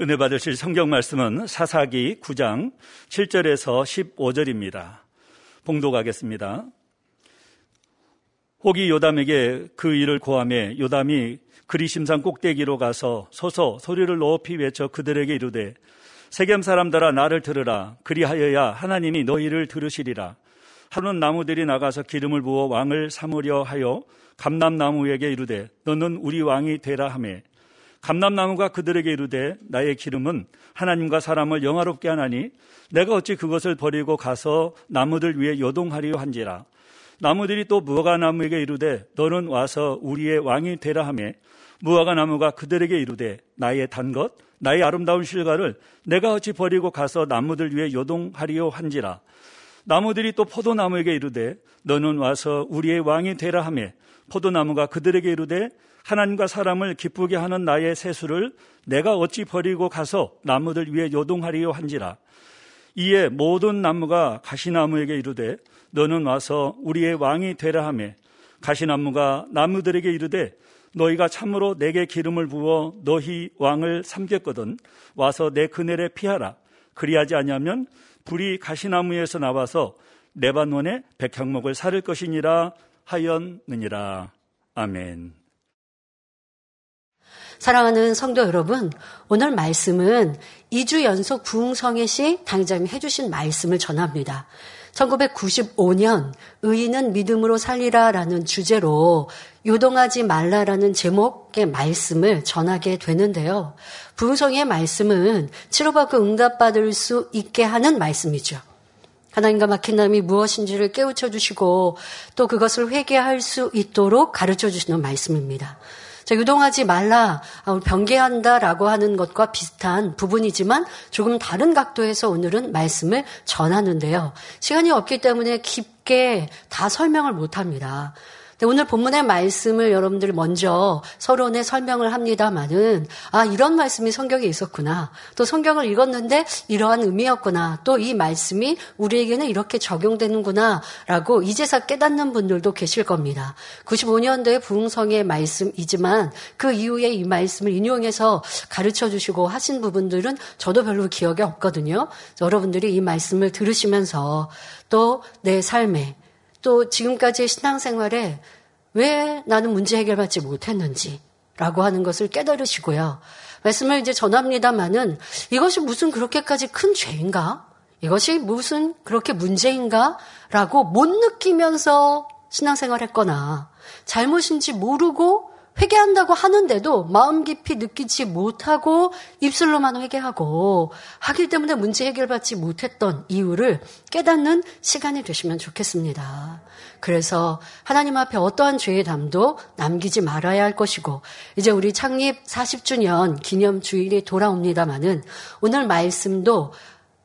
은혜 받으실 성경 말씀은 사사기 9장 7절에서 15절입니다. 봉독하겠습니다. 혹이 요담에게 그 일을 고함해 요담이 그리심산 꼭대기로 가서 서서 소리를 높이 외쳐 그들에게 이르되 세겜 사람들아 나를 들으라 그리하여야 하나님이 너희를 들으시리라 하는 나무들이 나가서 기름을 부어 왕을 삼으려 하여 감남나무에게 이르되 너는 우리 왕이 되라 하매 감람나무가 그들에게 이르되 나의 기름은 하나님과 사람을 영화롭게 하나니 내가 어찌 그것을 버리고 가서 나무들 위에 요동하리요 한지라. 나무들이 또 무화과 나무에게 이르되 너는 와서 우리의 왕이 되라 하매 무화과 나무가 그들에게 이르되 나의 단 것 나의 아름다운 실과를 내가 어찌 버리고 가서 나무들 위에 요동하리요 한지라. 나무들이 또 포도나무에게 이르되 너는 와서 우리의 왕이 되라 하매 포도나무가 그들에게 이르되 하나님과 사람을 기쁘게 하는 나의 세수를 내가 어찌 버리고 가서 나무들 위에 요동하리요 한지라. 이에 모든 나무가 가시나무에게 이르되 너는 와서 우리의 왕이 되라 하매 가시나무가 나무들에게 이르되 너희가 참으로 내게 기름을 부어 너희 왕을 삼겠거든 와서 내 그늘에 피하라 그리하지 아니하면 불이 가시나무에서 나와서 레바논의 백향목을 사를 것이니라 하였느니라 아멘. 사랑하는 성도 여러분, 오늘 말씀은 2주 연속 부흥성의 시 당장이 해주신 말씀을 전합니다. 1995년 의인은 믿음으로 살리라라는 주제로 요동하지 말라라는 제목의 말씀을 전하게 되는데요. 부흥성의 말씀은 치료받고 응답받을 수 있게 하는 말씀이죠. 하나님과 막힌 남이 무엇인지를 깨우쳐 주시고 또 그것을 회개할 수 있도록 가르쳐 주시는 말씀입니다. 자, 유동하지 말라, 아, 변개한다라고 하는 것과 비슷한 부분이지만 조금 다른 각도에서 오늘은 말씀을 전하는데요. 시간이 없기 때문에 깊게 다 설명을 못 합니다. 네, 오늘 본문의 말씀을 여러분들 먼저 서론에 설명을 합니다만은 아 이런 말씀이 성경에 있었구나. 또 성경을 읽었는데 이러한 의미였구나. 또 이 말씀이 우리에게는 이렇게 적용되는구나라고 이제서 깨닫는 분들도 계실 겁니다. 95년도에 부흥성의 말씀이지만 그 이후에 이 말씀을 인용해서 가르쳐 주시고 하신 부분들은 저도 별로 기억이 없거든요. 여러분들이 이 말씀을 들으시면서 또 내 삶에 또 지금까지의 신앙생활에 왜 나는 문제 해결받지 못했는지 라고 하는 것을 깨달으시고요. 말씀을 이제 전합니다마는 이것이 무슨 그렇게까지 큰 죄인가? 이것이 무슨 그렇게 문제인가? 라고 못 느끼면서 신앙생활 했거나 잘못인지 모르고 회개한다고 하는데도 마음 깊이 느끼지 못하고 입술로만 회개하고 하기 때문에 문제 해결받지 못했던 이유를 깨닫는 시간이 되시면 좋겠습니다. 그래서 하나님 앞에 어떠한 죄의 담도 남기지 말아야 할 것이고 이제 우리 창립 40주년 기념 주일이 돌아옵니다마는 오늘 말씀도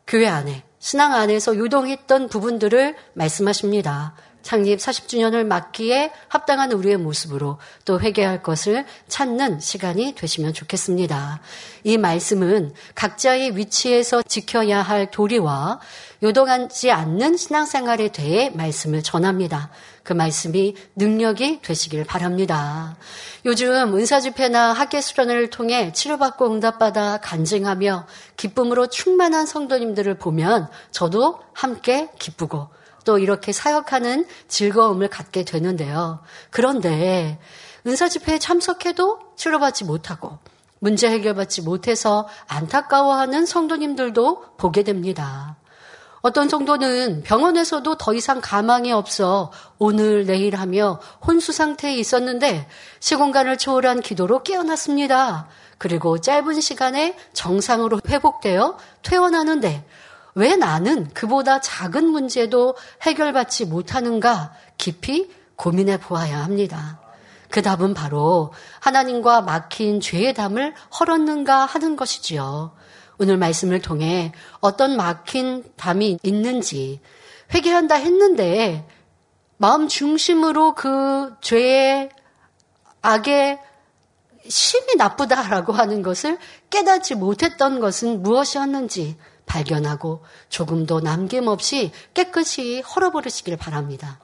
교회 안에 신앙 안에서 유동했던 부분들을 말씀하십니다. 창립 40주년을 맞기에 합당한 우리의 모습으로 또 회개할 것을 찾는 시간이 되시면 좋겠습니다. 이 말씀은 각자의 위치에서 지켜야 할 도리와 요동하지 않는 신앙생활에 대해 말씀을 전합니다. 그 말씀이 능력이 되시길 바랍니다. 요즘 은사집회나 학예수련을 통해 치료받고 응답받아 간증하며 기쁨으로 충만한 성도님들을 보면 저도 함께 기쁘고 또 이렇게 사역하는 즐거움을 갖게 되는데요. 그런데 은사 집회에 참석해도 치료받지 못하고 문제 해결받지 못해서 안타까워하는 성도님들도 보게 됩니다. 어떤 성도는 병원에서도 더 이상 가망이 없어 오늘 내일 하며 혼수 상태에 있었는데 시공간을 초월한 기도로 깨어났습니다. 그리고 짧은 시간에 정상으로 회복되어 퇴원하는데 왜 나는 그보다 작은 문제도 해결받지 못하는가 깊이 고민해 보아야 합니다. 그 답은 바로 하나님과 막힌 죄의 담을 헐었는가 하는 것이지요. 오늘 말씀을 통해 어떤 막힌 담이 있는지 회개한다 했는데 마음 중심으로 그 죄의 악의 심이 나쁘다라고 하는 것을 깨닫지 못했던 것은 무엇이었는지 발견하고 조금도 남김없이 깨끗이 헐어버리시길 바랍니다.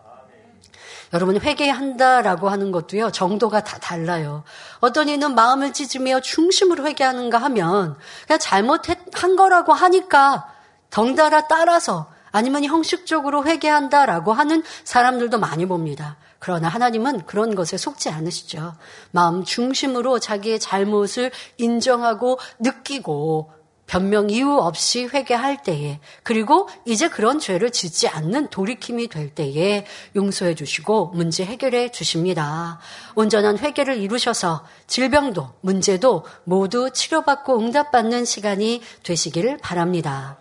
여러분 회개한다라고 하는 것도요 정도가 다 달라요. 어떤 이는 마음을 찢으며 중심으로 회개하는가 하면 그냥 잘못한 거라고 하니까 덩달아 따라서 아니면 형식적으로 회개한다라고 하는 사람들도 많이 봅니다. 그러나 하나님은 그런 것에 속지 않으시죠. 마음 중심으로 자기의 잘못을 인정하고 느끼고 변명 이유 없이 회개할 때에 그리고 이제 그런 죄를 짓지 않는 돌이킴이 될 때에 용서해 주시고 문제 해결해 주십니다. 온전한 회개를 이루셔서 질병도 문제도 모두 치료받고 응답받는 시간이 되시기를 바랍니다.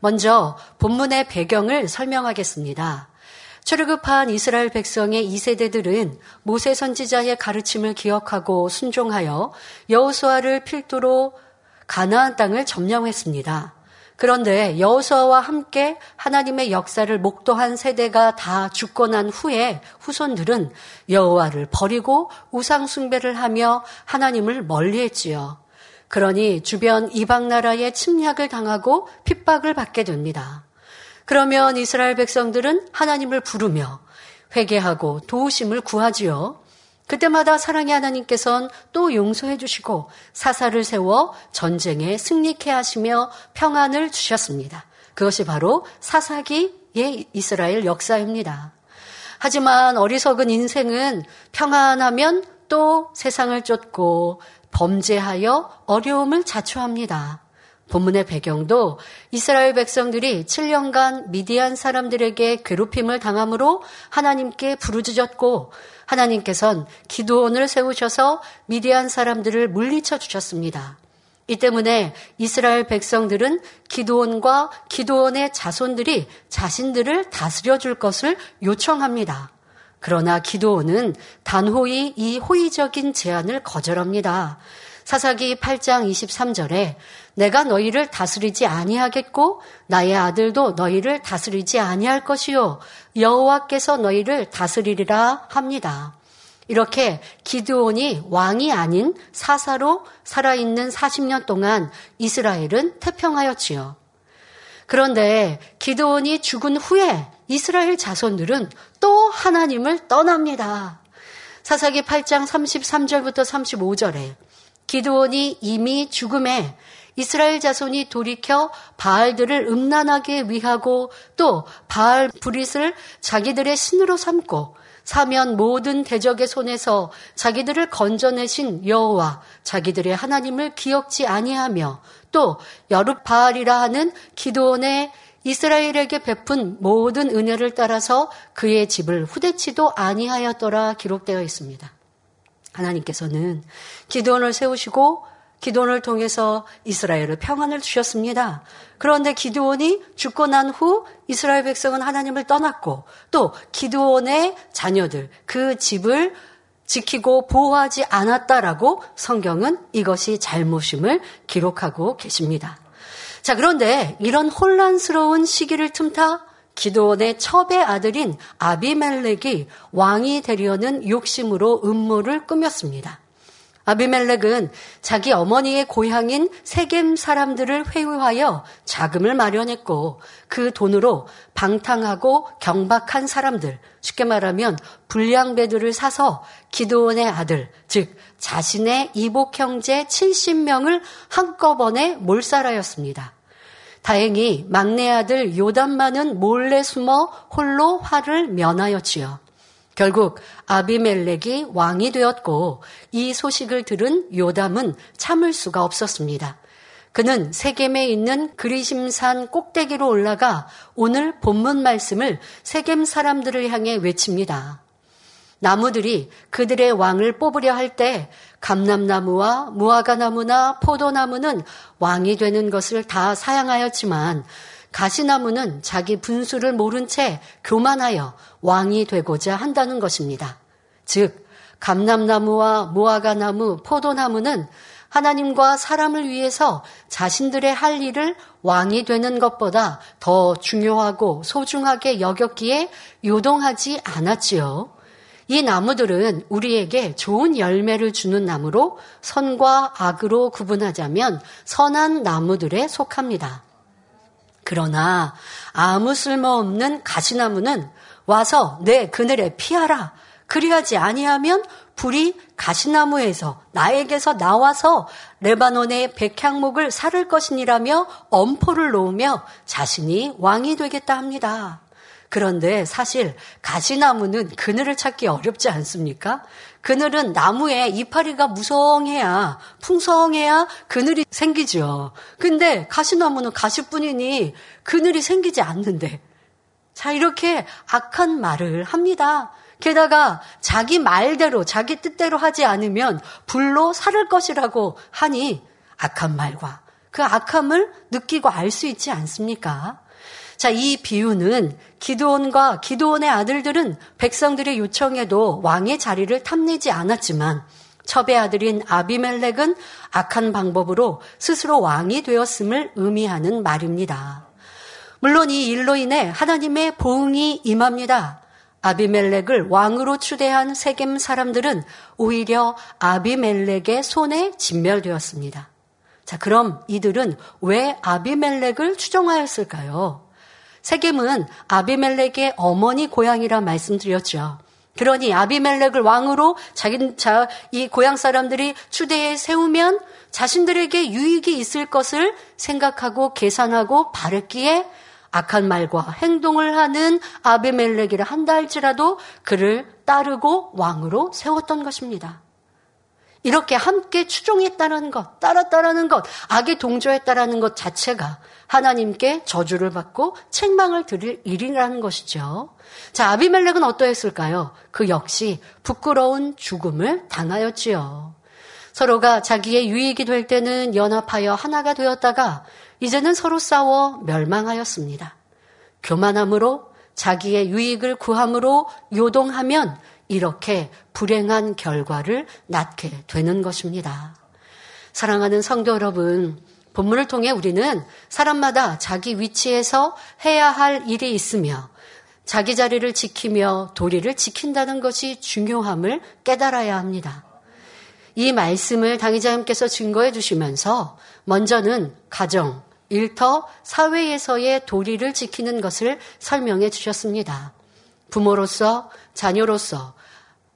먼저 본문의 배경을 설명하겠습니다. 출애굽한 이스라엘 백성의 2세대들은 모세 선지자의 가르침을 기억하고 순종하여 여호수아를 필두로 가나안 땅을 점령했습니다. 그런데 여호수아와 함께 하나님의 역사를 목도한 세대가 다 죽고 난 후에 후손들은 여호와를 버리고 우상 숭배를 하며 하나님을 멀리했지요. 그러니 주변 이방 나라의 침략을 당하고 핍박을 받게 됩니다. 그러면 이스라엘 백성들은 하나님을 부르며 회개하고 도우심을 구하지요. 그때마다 사랑의 하나님께서는 또 용서해 주시고 사사를 세워 전쟁에 승리케 하시며 평안을 주셨습니다. 그것이 바로 사사기의 이스라엘 역사입니다. 하지만 어리석은 인생은 평안하면 또 세상을 쫓고 범죄하여 어려움을 자초합니다. 본문의 배경도 이스라엘 백성들이 7년간 미디안 사람들에게 괴롭힘을 당함으로 하나님께 부르짖었고 하나님께선 기도원을 세우셔서 미디안 사람들을 물리쳐 주셨습니다. 이 때문에 이스라엘 백성들은 기도원과 기도원의 자손들이 자신들을 다스려 줄 것을 요청합니다. 그러나 기도원은 단호히 이 호의적인 제안을 거절합니다. 사사기 8장 23절에 내가 너희를 다스리지 아니하겠고 나의 아들도 너희를 다스리지 아니할 것이요 여호와께서 너희를 다스리리라 합니다. 이렇게 기드온이 왕이 아닌 사사로 살아있는 40년 동안 이스라엘은 태평하였지요. 그런데 기드온이 죽은 후에 이스라엘 자손들은 또 하나님을 떠납니다. 사사기 8장 33절부터 35절에 기드온이 이미 죽음에 이스라엘 자손이 돌이켜 바알들을 음란하게 위하고 또 바알 브릿을 자기들의 신으로 삼고 사면 모든 대적의 손에서 자기들을 건져내신 여호와 자기들의 하나님을 기억지 아니하며 또 여룻바알이라 하는 기도원의 이스라엘에게 베푼 모든 은혜를 따라서 그의 집을 후대치도 아니하였더라 기록되어 있습니다. 하나님께서는 기도원을 세우시고 기도원을 통해서 이스라엘을 평안을 주셨습니다. 그런데 기도원이 죽고 난 후 이스라엘 백성은 하나님을 떠났고 또 기도원의 자녀들 그 집을 지키고 보호하지 않았다라고 성경은 이것이 잘못임을 기록하고 계십니다. 자, 그런데 이런 혼란스러운 시기를 틈타 기도원의 첩의 아들인 아비멜렉이 왕이 되려는 욕심으로 음모를 꾸몄습니다. 아비멜렉은 자기 어머니의 고향인 세겜 사람들을 회유하여 자금을 마련했고 그 돈으로 방탕하고 경박한 사람들, 쉽게 말하면 불량배들을 사서 기도원의 아들, 즉 자신의 이복 형제 70명을 한꺼번에 몰살하였습니다. 다행히 막내 아들 요담만은 몰래 숨어 홀로 화를 면하였지요. 결국 아비멜렉이 왕이 되었고 이 소식을 들은 요담은 참을 수가 없었습니다. 그는 세겜에 있는 그리심산 꼭대기로 올라가 오늘 본문 말씀을 세겜 사람들을 향해 외칩니다. 나무들이 그들의 왕을 뽑으려 할 때 감람나무와 무화과나무나 포도나무는 왕이 되는 것을 다 사양하였지만 가시나무는 자기 분수를 모른 채 교만하여 왕이 되고자 한다는 것입니다. 즉, 감람나무와 무화과나무, 포도나무는 하나님과 사람을 위해서 자신들의 할 일을 왕이 되는 것보다 더 중요하고 소중하게 여겼기에 요동하지 않았지요. 이 나무들은 우리에게 좋은 열매를 주는 나무로 선과 악으로 구분하자면 선한 나무들에 속합니다. 그러나 아무 쓸모없는 가시나무는 와서 내 그늘에 피하라. 그리하지 아니하면 불이 가시나무에서 나에게서 나와서 레바논의 백향목을 사를 것이니라며 엄포를 놓으며 자신이 왕이 되겠다 합니다. 그런데 사실 가시나무는 그늘을 찾기 어렵지 않습니까? 그늘은 나무에 이파리가 무성해야 풍성해야 그늘이 생기죠. 근데 가시나무는 가시뿐이니 그늘이 생기지 않는데 자 이렇게 악한 말을 합니다. 게다가 자기 말대로 자기 뜻대로 하지 않으면 불로 살을 것이라고 하니 악한 말과 그 악함을 느끼고 알 수 있지 않습니까? 자, 이 비유는 기도원과 기도원의 아들들은 백성들의 요청에도 왕의 자리를 탐내지 않았지만 첩의 아들인 아비멜렉은 악한 방법으로 스스로 왕이 되었음을 의미하는 말입니다. 물론 이 일로 인해 하나님의 보응이 임합니다. 아비멜렉을 왕으로 추대한 세겜 사람들은 오히려 아비멜렉의 손에 진멸되었습니다. 자, 그럼 이들은 왜 아비멜렉을 추종하였을까요? 세겜은 아비멜렉의 어머니 고향이라 말씀드렸죠. 그러니 아비멜렉을 왕으로 자기 자, 이 고향 사람들이 추대에 세우면 자신들에게 유익이 있을 것을 생각하고 계산하고 바랬기에 악한 말과 행동을 하는 아비멜렉이라 한다 할지라도 그를 따르고 왕으로 세웠던 것입니다. 이렇게 함께 추종했다는 것, 따랐다라는 것, 악에 동조했다라는 것 자체가 하나님께 저주를 받고 책망을 드릴 일이라는 것이죠. 자, 아비멜렉은 어떠했을까요? 그 역시 부끄러운 죽음을 당하였지요. 서로가 자기의 유익이 될 때는 연합하여 하나가 되었다가 이제는 서로 싸워 멸망하였습니다. 교만함으로 자기의 유익을 구함으로 요동하면 이렇게 불행한 결과를 낳게 되는 것입니다. 사랑하는 성도 여러분, 본문을 통해 우리는 사람마다 자기 위치에서 해야 할 일이 있으며 자기 자리를 지키며 도리를 지킨다는 것이 중요함을 깨달아야 합니다. 이 말씀을 당의자님께서 증거해 주시면서 먼저는 가정, 일터, 사회에서의 도리를 지키는 것을 설명해 주셨습니다. 부모로서, 자녀로서,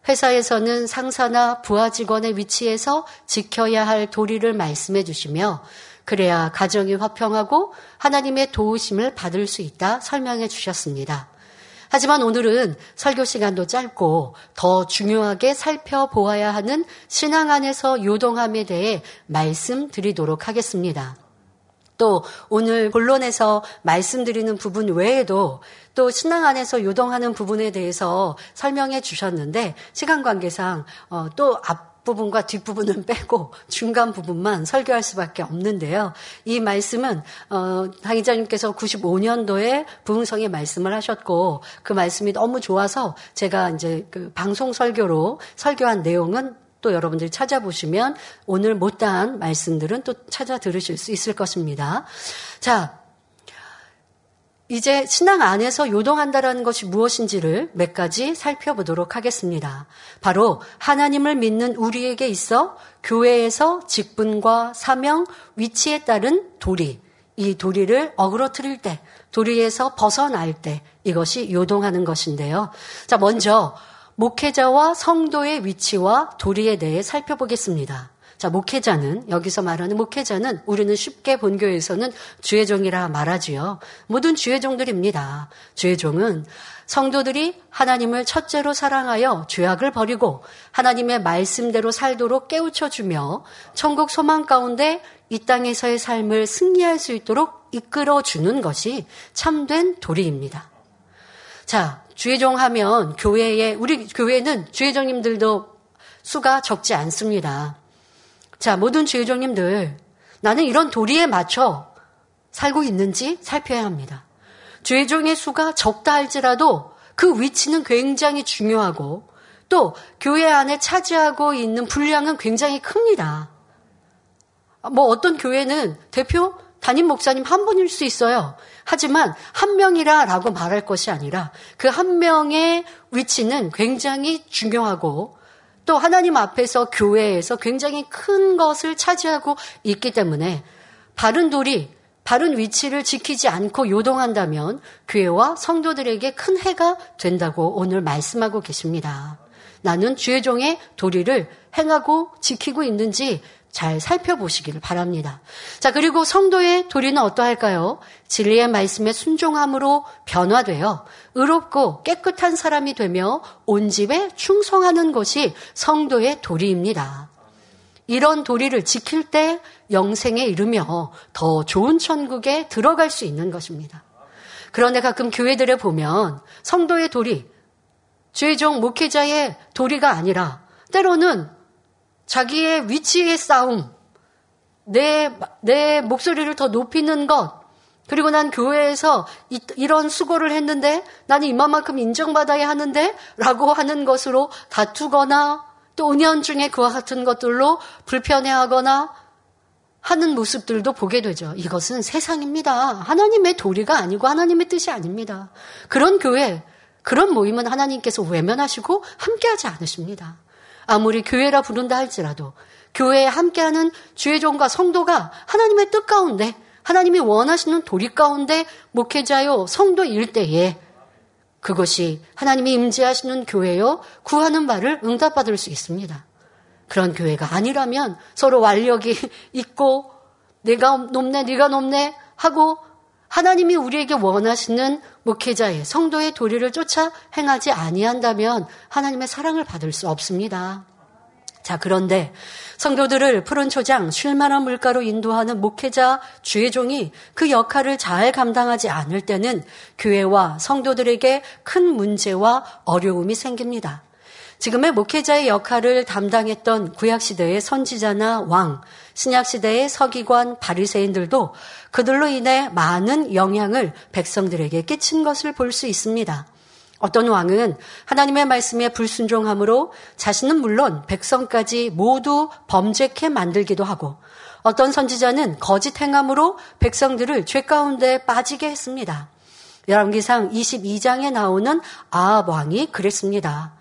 회사에서는 상사나 부하 직원의 위치에서 지켜야 할 도리를 말씀해 주시며 그래야 가정이 화평하고 하나님의 도우심을 받을 수 있다 설명해 주셨습니다. 하지만 오늘은 설교 시간도 짧고 더 중요하게 살펴보아야 하는 신앙 안에서 요동함에 대해 말씀드리도록 하겠습니다. 또 오늘 본론에서 말씀드리는 부분 외에도 또 신앙 안에서 요동하는 부분에 대해서 설명해 주셨는데 시간 관계상 어, 또 앞부분과 뒷부분은 빼고 중간 부분만 설교할 수밖에 없는데요. 이 말씀은 어, 당의자님께서 95년도에 부흥성의 말씀을 하셨고 그 말씀이 너무 좋아서 제가 이제 그 방송 설교로 설교한 내용은 또 여러분들이 찾아보시면 오늘 못다한 말씀들은 또 찾아 들으실 수 있을 것입니다. 자, 이제 신앙 안에서 요동한다라는 것이 무엇인지를 몇 가지 살펴보도록 하겠습니다. 바로 하나님을 믿는 우리에게 있어 교회에서 직분과 사명, 위치에 따른 도리, 이 도리를 어그러뜨릴 때, 도리에서 벗어날 때 이것이 요동하는 것인데요. 자, 먼저 목회자와 성도의 위치와 도리에 대해 살펴보겠습니다. 자, 목회자는, 여기서 말하는 목회자는 우리는 쉽게 본교에서는 주의종이라 말하지요. 모든 주의종들입니다. 주의종은 성도들이 하나님을 첫째로 사랑하여 죄악을 버리고 하나님의 말씀대로 살도록 깨우쳐주며 천국 소망 가운데 이 땅에서의 삶을 승리할 수 있도록 이끌어주는 것이 참된 도리입니다. 자, 주의종 하면 교회에, 우리 교회는 주의종님들도 수가 적지 않습니다. 자, 모든 주의종님들, 나는 이런 도리에 맞춰 살고 있는지 살펴야 합니다. 주의종의 수가 적다 할지라도 그 위치는 굉장히 중요하고 또 교회 안에 차지하고 있는 분량은 굉장히 큽니다. 뭐 어떤 교회는 대표 담임 목사님 한 분일 수 있어요. 하지만 한 명이라 라고 말할 것이 아니라 그 한 명의 위치는 굉장히 중요하고 또 하나님 앞에서 교회에서 굉장히 큰 것을 차지하고 있기 때문에 바른 돌이 바른 위치를 지키지 않고 요동한다면 교회와 성도들에게 큰 해가 된다고 오늘 말씀하고 계십니다. 나는 주의 종의 도리를 행하고 지키고 있는지 잘 살펴보시기를 바랍니다. 자, 그리고 성도의 도리는 어떠할까요? 진리의 말씀에 순종함으로 변화되어 의롭고 깨끗한 사람이 되며 온 집에 충성하는 것이 성도의 도리입니다. 이런 도리를 지킬 때 영생에 이르며 더 좋은 천국에 들어갈 수 있는 것입니다. 그런데 가끔 교회들에 보면 성도의 도리, 죄종 목회자의 도리가 아니라 때로는 자기의 위치의 싸움, 내, 내 목소리를 더 높이는 것, 그리고 난 교회에서 이, 런 수고를 했는데 나는 이만큼 인정받아야 하는데 라고 하는 것으로 다투거나 또 은연 중에 그와 같은 것들로 불편해하거나 하는 모습들도 보게 되죠. 이것은 세상입니다. 하나님의 도리가 아니고 하나님의 뜻이 아닙니다. 그런 교회, 그런 모임은 하나님께서 외면하시고 함께하지 않으십니다. 아무리 교회라 부른다 할지라도 교회에 함께하는 주의 종과 성도가 하나님의 뜻 가운데 하나님이 원하시는 도리 가운데 목회자요 성도일 때에 그것이 하나님이 임재하시는 교회요 구하는 바를 응답받을 수 있습니다. 그런 교회가 아니라면 서로 완력이 있고 내가 높네 네가 높네 하고 하나님이 우리에게 원하시는 목회자의 성도의 도리를 쫓아 행하지 아니한다면 하나님의 사랑을 받을 수 없습니다. 자, 그런데 성도들을 푸른 초장, 쉴만한 물가로 인도하는 목회자, 주의 종이 그 역할을 잘 감당하지 않을 때는 교회와 성도들에게 큰 문제와 어려움이 생깁니다. 지금의 목회자의 역할을 담당했던 구약시대의 선지자나 왕, 신약시대의 서기관, 바리새인들도 그들로 인해 많은 영향을 백성들에게 끼친 것을 볼 수 있습니다. 어떤 왕은 하나님의 말씀에 불순종함으로 자신은 물론 백성까지 모두 범죄케 만들기도 하고 어떤 선지자는 거짓 행함으로 백성들을 죄 가운데 빠지게 했습니다. 열왕기상 22장에 나오는 아합 왕이 그랬습니다.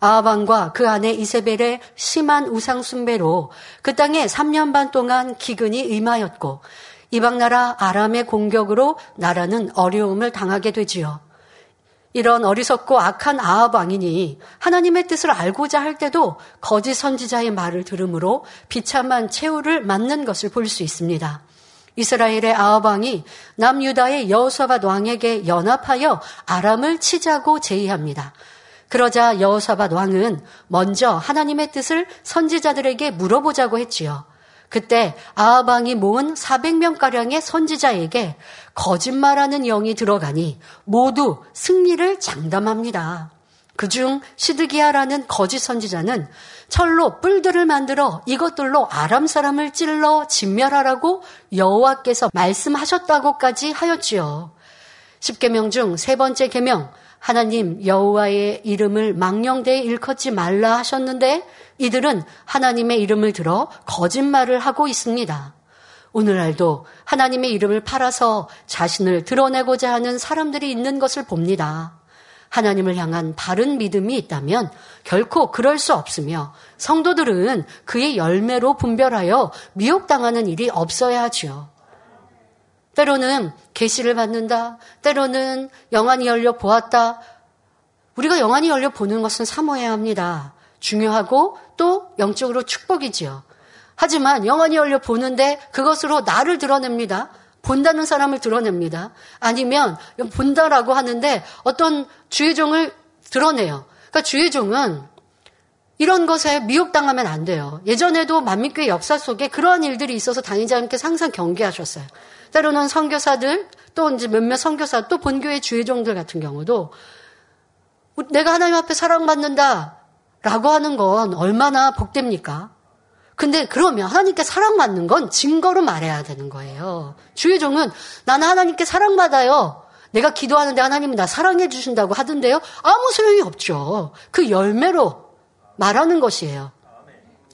아합왕과 그 아내 이세벨의 심한 우상 숭배로 그 땅에 3년 반 동안 기근이 임하였고 이방 나라 아람의 공격으로 나라는 어려움을 당하게 되지요. 이런 어리석고 악한 아합 왕이니 하나님의 뜻을 알고자 할 때도 거짓 선지자의 말을 들으므로 비참한 최후를 맞는 것을 볼 수 있습니다. 이스라엘의 아합 왕이 남유다의 여호사밧 왕에게 연합하여 아람을 치자고 제의합니다. 그러자 여호사밧 왕은 먼저 하나님의 뜻을 선지자들에게 물어보자고 했지요. 그때 아합 왕이 모은 400명가량의 선지자에게 거짓말하는 영이 들어가니 모두 승리를 장담합니다. 그중 시드기야라는 거짓 선지자는 철로 뿔들을 만들어 이것들로 아람 사람을 찔러 진멸하라고 여호와께서 말씀하셨다고까지 하였지요. 10계명 중 세 번째 계명 하나님 여호와의 이름을 망령되이 일컫지 말라 하셨는데 이들은 하나님의 이름을 들어 거짓말을 하고 있습니다. 오늘날도 하나님의 이름을 팔아서 자신을 드러내고자 하는 사람들이 있는 것을 봅니다. 하나님을 향한 바른 믿음이 있다면 결코 그럴 수 없으며 성도들은 그의 열매로 분별하여 미혹당하는 일이 없어야 하지요. 때로는 계시를 받는다. 때로는 영안이 열려 보았다. 우리가 영안이 열려 보는 것은 사모해야 합니다. 중요하고 또 영적으로 축복이지요. 하지만 영안이 열려 보는데 그것으로 나를 드러냅니다. 본다는 사람을 드러냅니다. 아니면 본다라고 하는데 어떤 주의 종을 드러내요. 그러니까 주의 종은 이런 것에 미혹당하면 안 돼요. 예전에도 만민교회 역사 속에 그러한 일들이 있어서 당의자님께서 항상 경계하셨어요. 때로는 선교사들 또 이제 몇몇 선교사 또 본교회 주의종들 같은 경우도 내가 하나님 앞에 사랑받는다 라고 하는 건 얼마나 복됩니까? 근데 그러면 하나님께 사랑받는 건 증거로 말해야 되는 거예요. 주의종은 나는 하나님께 사랑받아요. 내가 기도하는데 하나님이 나 사랑해 주신다고 하던데요. 아무 소용이 없죠. 그 열매로 말하는 것이에요.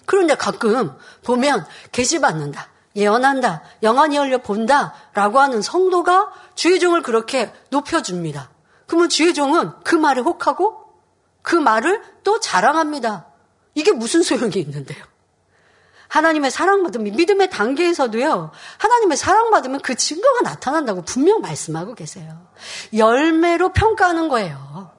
그런데 가끔 보면 계시 받는다. 예언한다, 영안이 열려 본다, 라고 하는 성도가 주의 종을 그렇게 높여줍니다. 그러면 주의 종은 그 말에 혹하고 그 말을 또 자랑합니다. 이게 무슨 소용이 있는데요? 하나님의 사랑받으면 믿음의 단계에서도요. 하나님의 사랑받으면 그 증거가 나타난다고 분명 말씀하고 계세요. 열매로 평가하는 거예요.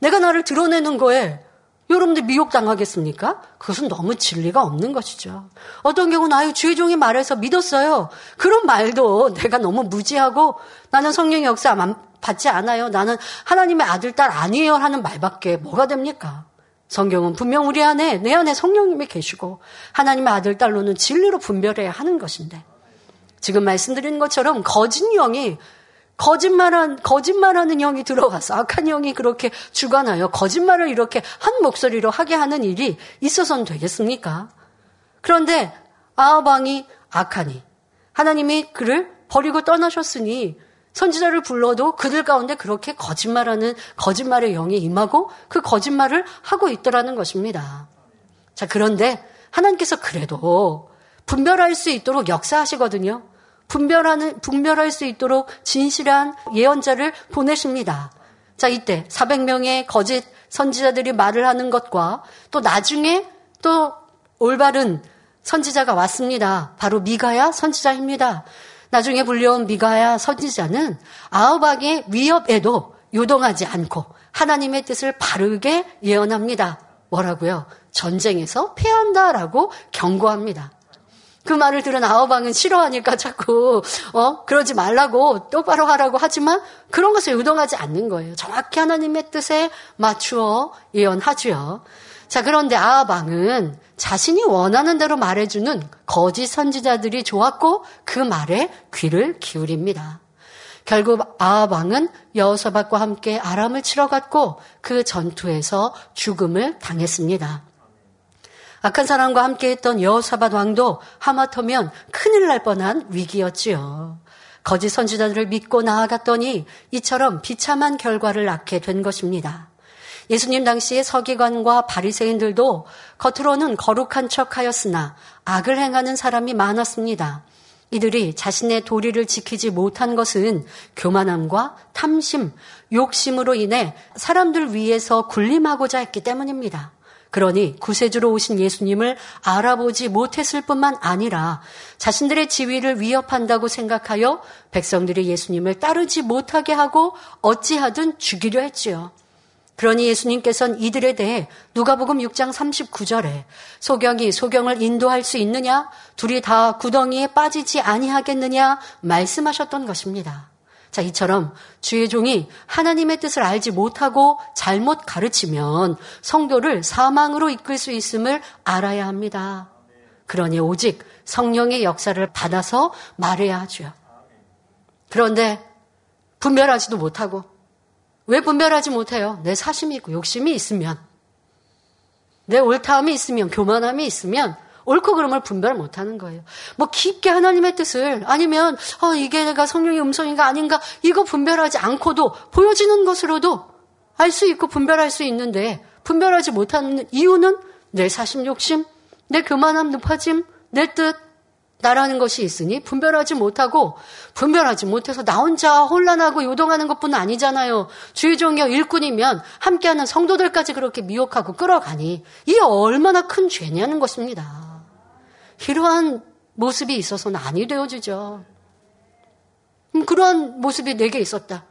내가 나를 드러내는 거에 여러분들 미혹당하겠습니까? 그것은 너무 진리가 없는 것이죠. 어떤 경우는 아유 주의 종이 말해서 믿었어요. 그런 말도 내가 너무 무지하고 나는 성령의 역사 받지 않아요. 나는 하나님의 아들 딸 아니에요 하는 말밖에 뭐가 됩니까? 성경은 분명 우리 안에 내 안에 성령님이 계시고 하나님의 아들 딸로는 진리로 분별해야 하는 것인데 지금 말씀드린 것처럼 거짓 영이 거짓말한 거짓말하는 영이 들어가서 악한 영이 그렇게 주관하여 거짓말을 이렇게 한 목소리로 하게 하는 일이 있어서는 되겠습니까? 그런데 아방이 악하니 하나님이 그를 버리고 떠나셨으니 선지자를 불러도 그들 가운데 그렇게 거짓말하는 거짓말의 영이 임하고 그 거짓말을 하고 있더라는 것입니다. 자, 그런데 하나님께서 그래도 분별할 수 있도록 역사하시거든요. 분별하는, 분별할 수 있도록 진실한 예언자를 보내십니다. 자, 이때 400명의 거짓 선지자들이 말을 하는 것과 또 나중에 또 올바른 선지자가 왔습니다. 바로 미가야 선지자입니다. 나중에 불려온 미가야 선지자는 아우박의 위협에도 요동하지 않고 하나님의 뜻을 바르게 예언합니다. 뭐라고요? 전쟁에서 패한다라고 경고합니다. 그 말을 들은 아우방은 싫어하니까 자꾸 어 그러지 말라고 똑바로 하라고 하지만 그런 것을 요동하지 않는 거예요. 정확히 하나님의 뜻에 맞추어 예언하지요. 자 그런데 아우방은 자신이 원하는 대로 말해주는 거짓 선지자들이 좋았고 그 말에 귀를 기울입니다. 결국 아합왕은 여호사박과 함께 아람을 치러 갔고 그 전투에서 죽음을 당했습니다. 악한 사람과 함께했던 여호사밧 왕도 하마터면 큰일 날 뻔한 위기였지요. 거짓 선지자들을 믿고 나아갔더니 이처럼 비참한 결과를 낳게 된 것입니다. 예수님 당시의 서기관과 바리새인들도 겉으로는 거룩한 척하였으나 악을 행하는 사람이 많았습니다. 이들이 자신의 도리를 지키지 못한 것은 교만함과 탐심, 욕심으로 인해 사람들 위해서 군림하고자 했기 때문입니다. 그러니 구세주로 오신 예수님을 알아보지 못했을 뿐만 아니라 자신들의 지위를 위협한다고 생각하여 백성들이 예수님을 따르지 못하게 하고 어찌하든 죽이려 했지요. 그러니 예수님께서는 이들에 대해 누가복음 6장 39절에 소경이 소경을 인도할 수 있느냐 둘이 다 구덩이에 빠지지 아니하겠느냐 말씀하셨던 것입니다. 자, 이처럼 주의 종이 하나님의 뜻을 알지 못하고 잘못 가르치면 성도를 사망으로 이끌 수 있음을 알아야 합니다. 그러니 오직 성령의 역사를 받아서 말해야 하죠. 그런데 분별하지도 못하고 왜 분별하지 못해요? 내 사심이 있고 욕심이 있으면, 내 옳다함이 있으면, 교만함이 있으면, 옳고 그름을 분별 못하는 거예요. 뭐 깊게 하나님의 뜻을 아니면 어, 이게 내가 성령의 음성인가 아닌가 이거 분별하지 않고도 보여지는 것으로도 알 수 있고 분별할 수 있는데 분별하지 못하는 이유는 내 사심 욕심, 내 교만함 높아짐, 내 뜻, 나라는 것이 있으니 분별하지 못하고 분별하지 못해서 나 혼자 혼란하고 요동하는 것뿐 아니잖아요. 주의 종교 일꾼이면 함께하는 성도들까지 그렇게 미혹하고 끌어가니 이게 얼마나 큰 죄냐는 것입니다. 이러한 모습이 있어서는 아니 되어지죠. 음, 그런 모습이 내게 있었다.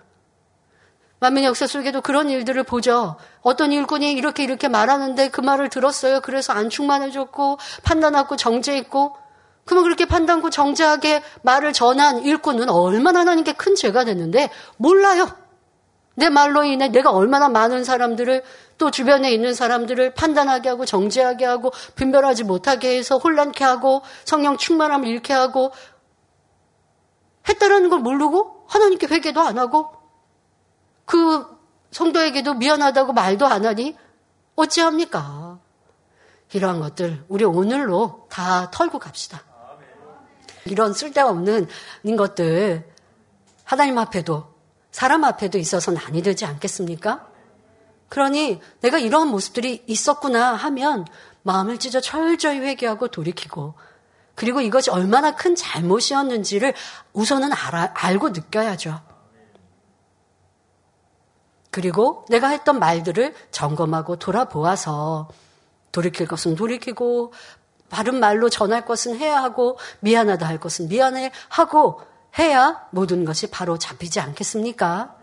만민 역사 속에도 그런 일들을 보죠. 어떤 일꾼이 이렇게 이렇게 말하는데 그 말을 들었어요. 그래서 안충만해졌고 판단하고 정죄했고 그러면 그렇게 판단고 정제하게 말을 전한 일꾼은 얼마나 하나님께 큰 죄가 됐는데 몰라요. 내 말로 인해 내가 얼마나 많은 사람들을 또 주변에 있는 사람들을 판단하게 하고 정죄하게 하고 분별하지 못하게 해서 혼란케 하고 성령 충만함을 잃게 하고 했다라는 걸 모르고 하나님께 회개도 안 하고 그 성도에게도 미안하다고 말도 안 하니 어찌합니까? 이러한 것들 우리 오늘로 다 털고 갑시다. 이런 쓸데없는 것들 하나님 앞에도 사람 앞에도 있어서는 아니 되지 않겠습니까? 그러니 내가 이런 모습들이 있었구나 하면 마음을 찢어 철저히 회개하고 돌이키고 그리고 이것이 얼마나 큰 잘못이었는지를 우선은 알아, 알고 느껴야죠. 그리고 내가 했던 말들을 점검하고 돌아보아서 돌이킬 것은 돌이키고 바른 말로 전할 것은 해야 하고 미안하다 할 것은 미안해 하고 해야 모든 것이 바로 잡히지 않겠습니까?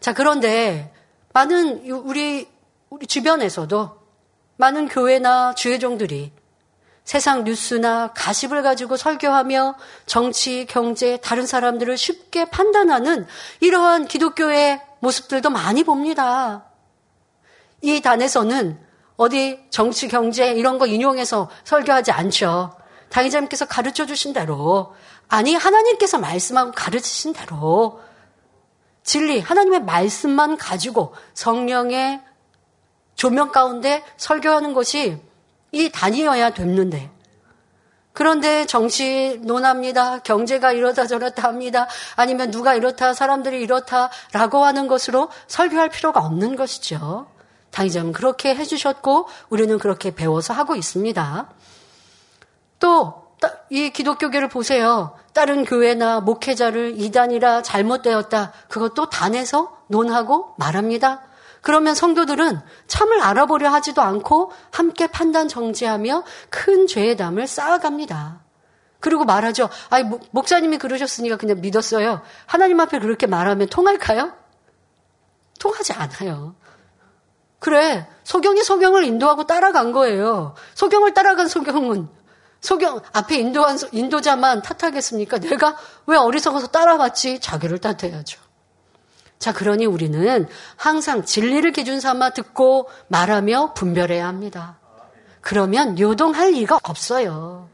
자, 그런데 많은 우리 우리 주변에서도 많은 교회나 주회종들이 세상 뉴스나 가십을 가지고 설교하며 정치, 경제, 다른 사람들을 쉽게 판단하는 이러한 기독교의 모습들도 많이 봅니다. 이 단에서는 어디 정치, 경제 이런 거 인용해서 설교하지 않죠. 당의자님께서 가르쳐 주신 대로 아니 하나님께서 말씀하고 가르치신 대로 진리 하나님의 말씀만 가지고 성령의 조명 가운데 설교하는 것이 이 단위여야 됐는데 그런데 정치 논합니다. 경제가 이렇다 저렇다 합니다. 아니면 누가 이렇다 사람들이 이렇다라고 하는 것으로 설교할 필요가 없는 것이죠. 당의자는 그렇게 해주셨고 우리는 그렇게 배워서 하고 있습니다. 또 이 기독교계를 보세요. 다른 교회나 목회자를 이단이라 잘못되었다. 그것도 단에서 논하고 말합니다. 그러면 성도들은 참을 알아보려 하지도 않고 함께 판단 정지하며 큰 죄의 담을 쌓아갑니다. 그리고 말하죠. 아니, 목사님이 그러셨으니까 그냥 믿었어요. 하나님 앞에 그렇게 말하면 통할까요? 통하지 않아요. 그래. 소경이 소경을 인도하고 따라간 거예요. 소경을 따라간 소경은 소경 앞에 인도한 인도자만 탓하겠습니까? 내가 왜 어리석어서 따라갔지? 자기를 탓해야죠. 자, 그러니 우리는 항상 진리를 기준 삼아 듣고 말하며 분별해야 합니다. 그러면 요동할 리가 없어요.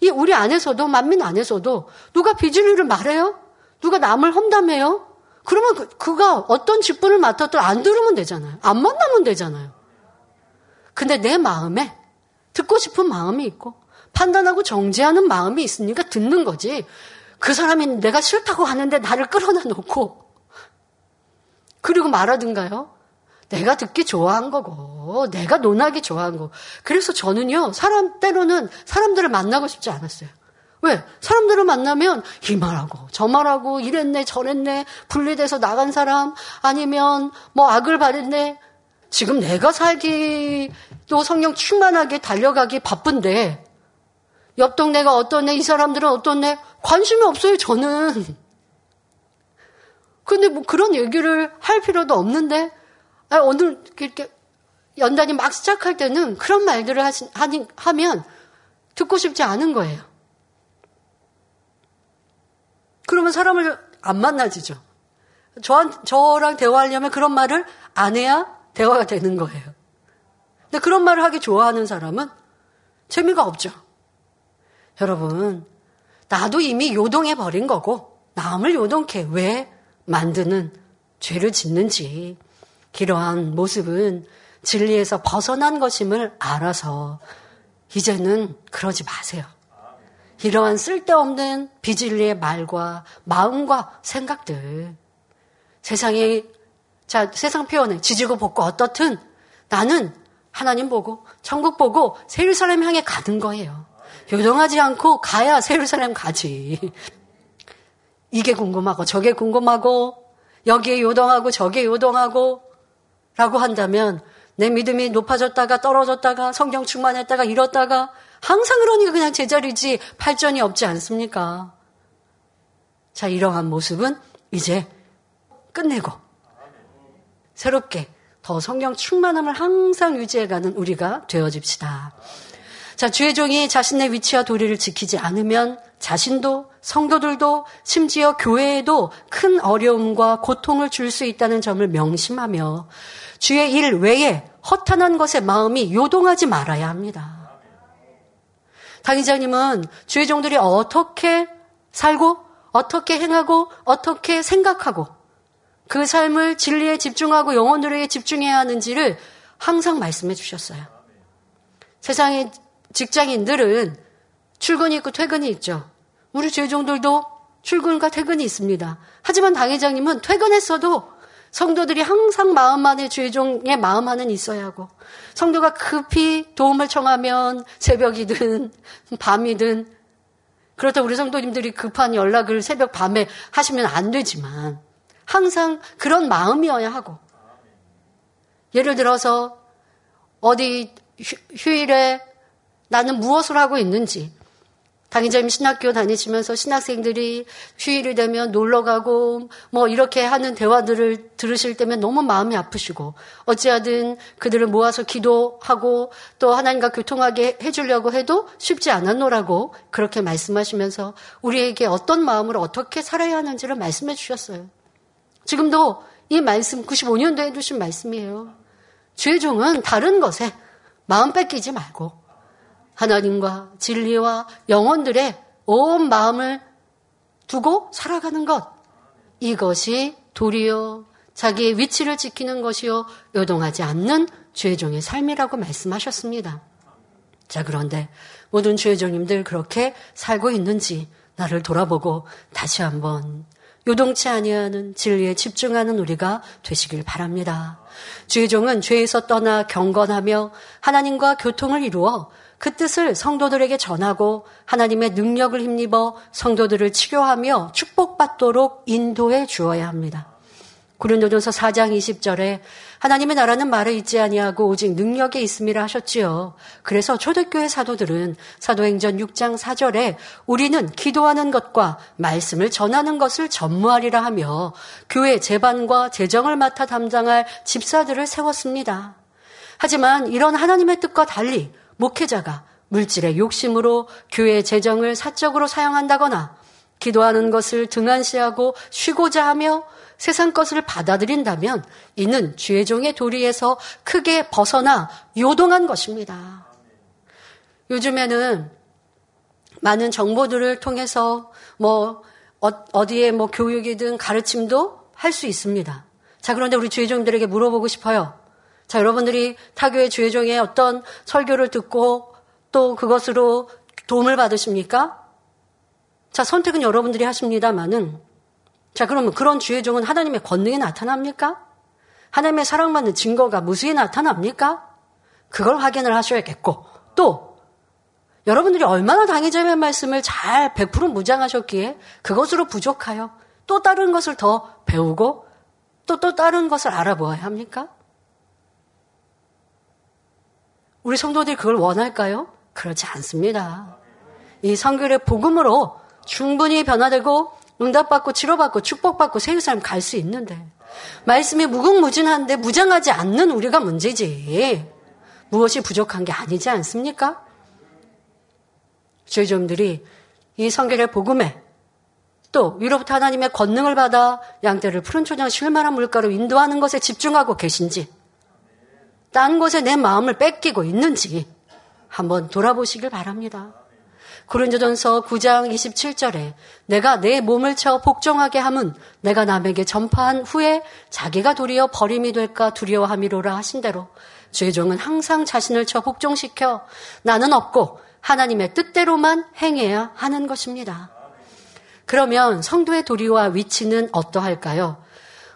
이 우리 안에서도 만민 안에서도 누가 비진리를 말해요? 누가 남을 험담해요? 그러면 그, 그가 어떤 직분을 맡았든 안 들으면 되잖아요. 안 만나면 되잖아요. 근데 내 마음에 듣고 싶은 마음이 있고 판단하고 정죄하는 마음이 있으니까 듣는 거지. 그 사람이 내가 싫다고 하는데 나를 끌어다 놓고 그리고 말하든가요. 내가 듣기 좋아한 거고 내가 논하기 좋아한 거. 그래서 저는요 사람 때로는 사람들을 만나고 싶지 않았어요. 왜? 사람들을 만나면 이 말하고 저 말하고 이랬네 저랬네 분리돼서 나간 사람 아니면 뭐 악을 바랬네 지금 내가 살기 또 성령 충만하게 달려가기 바쁜데 옆 동네가 어떤 애 이 사람들은 어떤 애 관심이 없어요 저는 근데 뭐 그런 얘기를 할 필요도 없는데 아, 오늘 이렇게 연단이 막 시작할 때는 그런 말들을 하시, 하니, 하면 듣고 싶지 않은 거예요. 그러면 사람을 안 만나지죠. 저, 저랑 대화하려면 그런 말을 안 해야 대화가 되는 거예요. 근데 그런 말을 하기 좋아하는 사람은 재미가 없죠. 여러분, 나도 이미 요동해 버린 거고, 남을 요동케 왜 만드는 죄를 짓는지, 이러한 모습은 진리에서 벗어난 것임을 알아서, 이제는 그러지 마세요. 이러한 쓸데없는 비진리의 말과 마음과 생각들, 세상이 자, 세상 표현에 지지고 볶고 어떻든 나는 하나님 보고 천국 보고 세율사람 향해 가는 거예요. 요동하지 않고 가야 세율사람 가지. 이게 궁금하고 저게 궁금하고 여기에 요동하고 저기에 요동하고 라고 한다면 내 믿음이 높아졌다가 떨어졌다가 성경 충만했다가 이렇다가 항상 그러니까 그냥 제자리지 발전이 없지 않습니까? 자, 이러한 모습은 이제 끝내고 새롭게 더 성령 충만함을 항상 유지해가는 우리가 되어집시다. 자, 주의 종이 자신의 위치와 도리를 지키지 않으면 자신도 성도들도 심지어 교회에도 큰 어려움과 고통을 줄 수 있다는 점을 명심하며 주의 일 외에 허탄한 것에 마음이 요동하지 말아야 합니다. 당의자님은 주의 종들이 어떻게 살고 어떻게 행하고 어떻게 생각하고 그 삶을 진리에 집중하고 영혼들에게 집중해야 하는지를 항상 말씀해 주셨어요. 세상의 직장인들은 출근이 있고 퇴근이 있죠. 우리 죄종들도 출근과 퇴근이 있습니다. 하지만 당회장님은 퇴근했어도 성도들이 항상 마음 안에 죄종의 마음 안은 있어야 하고 성도가 급히 도움을 청하면 새벽이든 밤이든 그렇다 우리 성도님들이 급한 연락을 새벽 밤에 하시면 안 되지만 항상 그런 마음이어야 하고. 예를 들어서 어디 휴, 일에 나는 무엇을 하고 있는지, 당의자님 신학교 다니시면서 신학생들이 휴일이 되면 놀러 가고 뭐 이렇게 하는 대화들을 들으실 때면 너무 마음이 아프시고 어찌하든 그들을 모아서 기도하고 또 하나님과 교통하게 해주려고 해도 쉽지 않았노라고 그렇게 말씀하시면서 우리에게 어떤 마음으로 어떻게 살아야 하는지를 말씀해 주셨어요. 지금도 이 말씀 95년도에 해주신 말씀이에요. 죄종은 다른 것에 마음 뺏기지 말고 하나님과 진리와 영혼들의 온 마음을 두고 살아가는 것. 이것이 도리요. 자기의 위치를 지키는 것이요. 요동하지 않는 죄종의 삶이라고 말씀하셨습니다. 자, 그런데 모든 죄종님들 그렇게 살고 있는지 나를 돌아보고 다시 한번 요동치 아니하는 진리에 집중하는 우리가 되시길 바랍니다. 죄종은 죄에서 떠나 경건하며 하나님과 교통을 이루어 그 뜻을 성도들에게 전하고 하나님의 능력을 힘입어 성도들을 치료하며 축복받도록 인도해 주어야 합니다. 고린도전서 4장 20절에 하나님의 나라는 말에 있지 아니하고 오직 능력에 있음이라 하셨지요. 그래서 초대교회 사도들은 사도행전 6장 4절에 우리는 기도하는 것과 말씀을 전하는 것을 전무하리라 하며 교회 재반과 재정을 맡아 담당할 집사들을 세웠습니다. 하지만 이런 하나님의 뜻과 달리 목회자가 물질의 욕심으로 교회 재정을 사적으로 사용한다거나 기도하는 것을 등한시하고 쉬고자 하며 세상 것을 받아들인다면 이는 죄종의 도리에서 크게 벗어나 요동한 것입니다. 요즘에는 많은 정보들을 통해서 뭐 어, 디에 뭐 교육이든 가르침도 할 수 있습니다. 자, 그런데 우리 죄종들에게 물어보고 싶어요. 자, 여러분들이 타교의 주의종의 어떤 설교를 듣고 또 그것으로 도움을 받으십니까? 자, 선택은 여러분들이 하십니다만은 자, 그러면 그런 주의종은 하나님의 권능이 나타납니까? 하나님의 사랑받는 증거가 무수히 나타납니까? 그걸 확인을 하셔야겠고 또 여러분들이 얼마나 당의자의 말씀을 잘 100% 무장하셨기에 그것으로 부족하여 또 다른 것을 더 배우고 또 또 다른 것을 알아보아야 합니까? 우리 성도들이 그걸 원할까요? 그렇지 않습니다. 이 성결의 복음으로 충분히 변화되고 응답받고 치료받고 축복받고 새의 삶갈 수 있는데 말씀이 무궁무진한데 무장하지 않는 우리가 문제지. 무엇이 부족한 게 아니지 않습니까? 죄점들이 이 성결의 복음에 또 위로부터 하나님의 권능을 받아 양떼를 푸른 초장 실만한 물가로 인도하는 것에 집중하고 계신지 딴 곳에 내 마음을 뺏기고 있는지 한번 돌아보시길 바랍니다. 고린도전서 9장 27절에 내가 내 몸을 쳐 복종하게 함은 내가 남에게 전파한 후에 자기가 도리어 버림이 될까 두려워함이로라 하신 대로 죄종은 항상 자신을 쳐 복종시켜 나는 없고 하나님의 뜻대로만 행해야 하는 것입니다. 그러면 성도의 도리와 위치는 어떠할까요?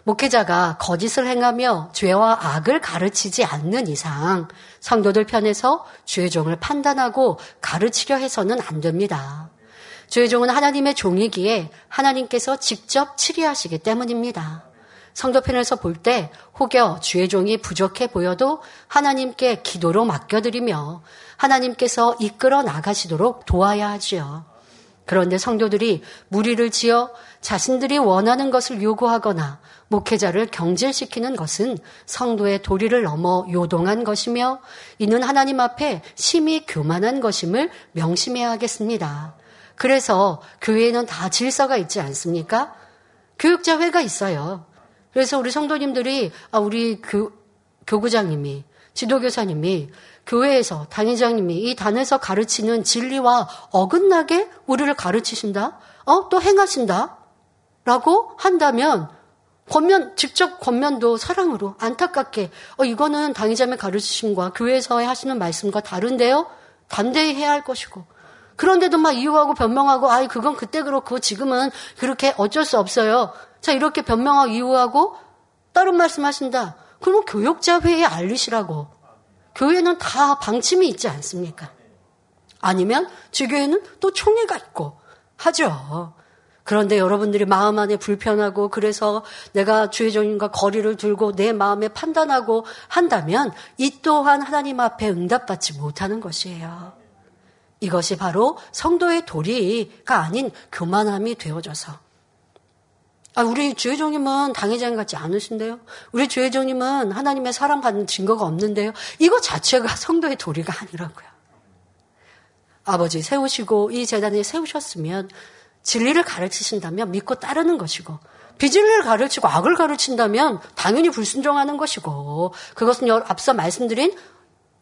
목회자가 거짓을 행하며 죄와 악을 가르치지 않는 이상 성도들 편에서 죄종을 판단하고 가르치려 해서는 안 됩니다. 죄종은 하나님의 종이기에 하나님께서 직접 치리하시기 때문입니다. 성도 편에서 볼 때 혹여 죄종이 부족해 보여도 하나님께 기도로 맡겨드리며 하나님께서 이끌어 나가시도록 도와야 하지요. 그런데 성도들이 무리를 지어 자신들이 원하는 것을 요구하거나 목회자를 경질시키는 것은 성도의 도리를 넘어 요동한 것이며 이는 하나님 앞에 심히 교만한 것임을 명심해야 하겠습니다. 그래서 교회에는 다 질서가 있지 않습니까? 교육자회가 있어요. 그래서 우리 성도님들이 아 우리 교, 교구장님이 지도교사님이 교회에서 당회장님이 이 단에서 가르치는 진리와 어긋나게 우리를 가르치신다? 어? 또 행하신다? 라고 한다면 권면, 직접 권면도 사랑으로 안타깝게, 어, 이거는 당의자매 가르치심과 교회에서 하시는 말씀과 다른데요? 담대히 해야 할 것이고. 그런데도 막 이유하고 변명하고, 아이, 그건 그때 그렇고, 지금은 그렇게 어쩔 수 없어요. 자, 이렇게 변명하고 이유하고, 다른 말씀 하신다. 그러면 교육자 회의에 알리시라고. 교회는 다 방침이 있지 않습니까? 아니면 주교회는 또 총회가 있고 하죠. 그런데 여러분들이 마음 안에 불편하고 그래서 내가 주의종님과 거리를 두고 내 마음에 판단하고 한다면 이 또한 하나님 앞에 응답받지 못하는 것이에요. 이것이 바로 성도의 도리가 아닌 교만함이 되어져서 아, 우리 주회장님은 당회장 같지 않으신데요? 우리 주회장님은 하나님의 사랑받는 증거가 없는데요? 이거 자체가 성도의 도리가 아니라고요. 아버지 세우시고 이 재단에 세우셨으면 진리를 가르치신다면 믿고 따르는 것이고 비진리를 가르치고 악을 가르친다면 당연히 불순종하는 것이고 그것은 앞서 말씀드린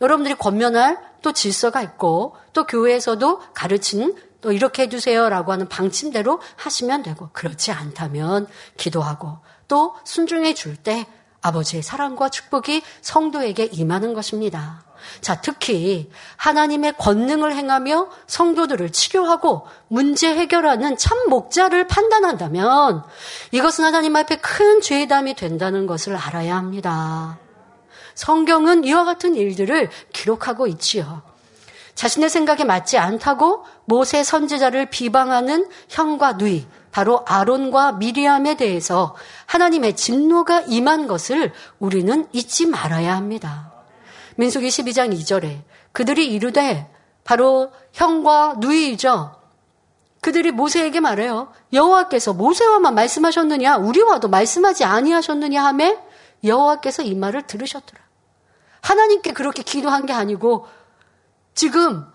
여러분들이 권면할 또 질서가 있고 또 교회에서도 가르치는 또 이렇게 해주세요라고 하는 방침대로 하시면 되고 그렇지 않다면 기도하고 또 순종해 줄 때 아버지의 사랑과 축복이 성도에게 임하는 것입니다. 자, 특히 하나님의 권능을 행하며 성도들을 치료하고 문제 해결하는 참 목자를 판단한다면 이것은 하나님 앞에 큰 죄담이 된다는 것을 알아야 합니다. 성경은 이와 같은 일들을 기록하고 있지요. 자신의 생각에 맞지 않다고 모세 선지자를 비방하는 형과 누이, 바로 아론과 미리암에 대해서 하나님의 진노가 임한 것을 우리는 잊지 말아야 합니다. 민수기 12장 2절에 그들이 이르되 바로 형과 누이이죠. 그들이 모세에게 말해요. 여호와께서 모세와만 말씀하셨느냐 우리와도 말씀하지 아니하셨느냐 하매 여호와께서 이 말을 들으셨더라. 하나님께 그렇게 기도한 게 아니고 지금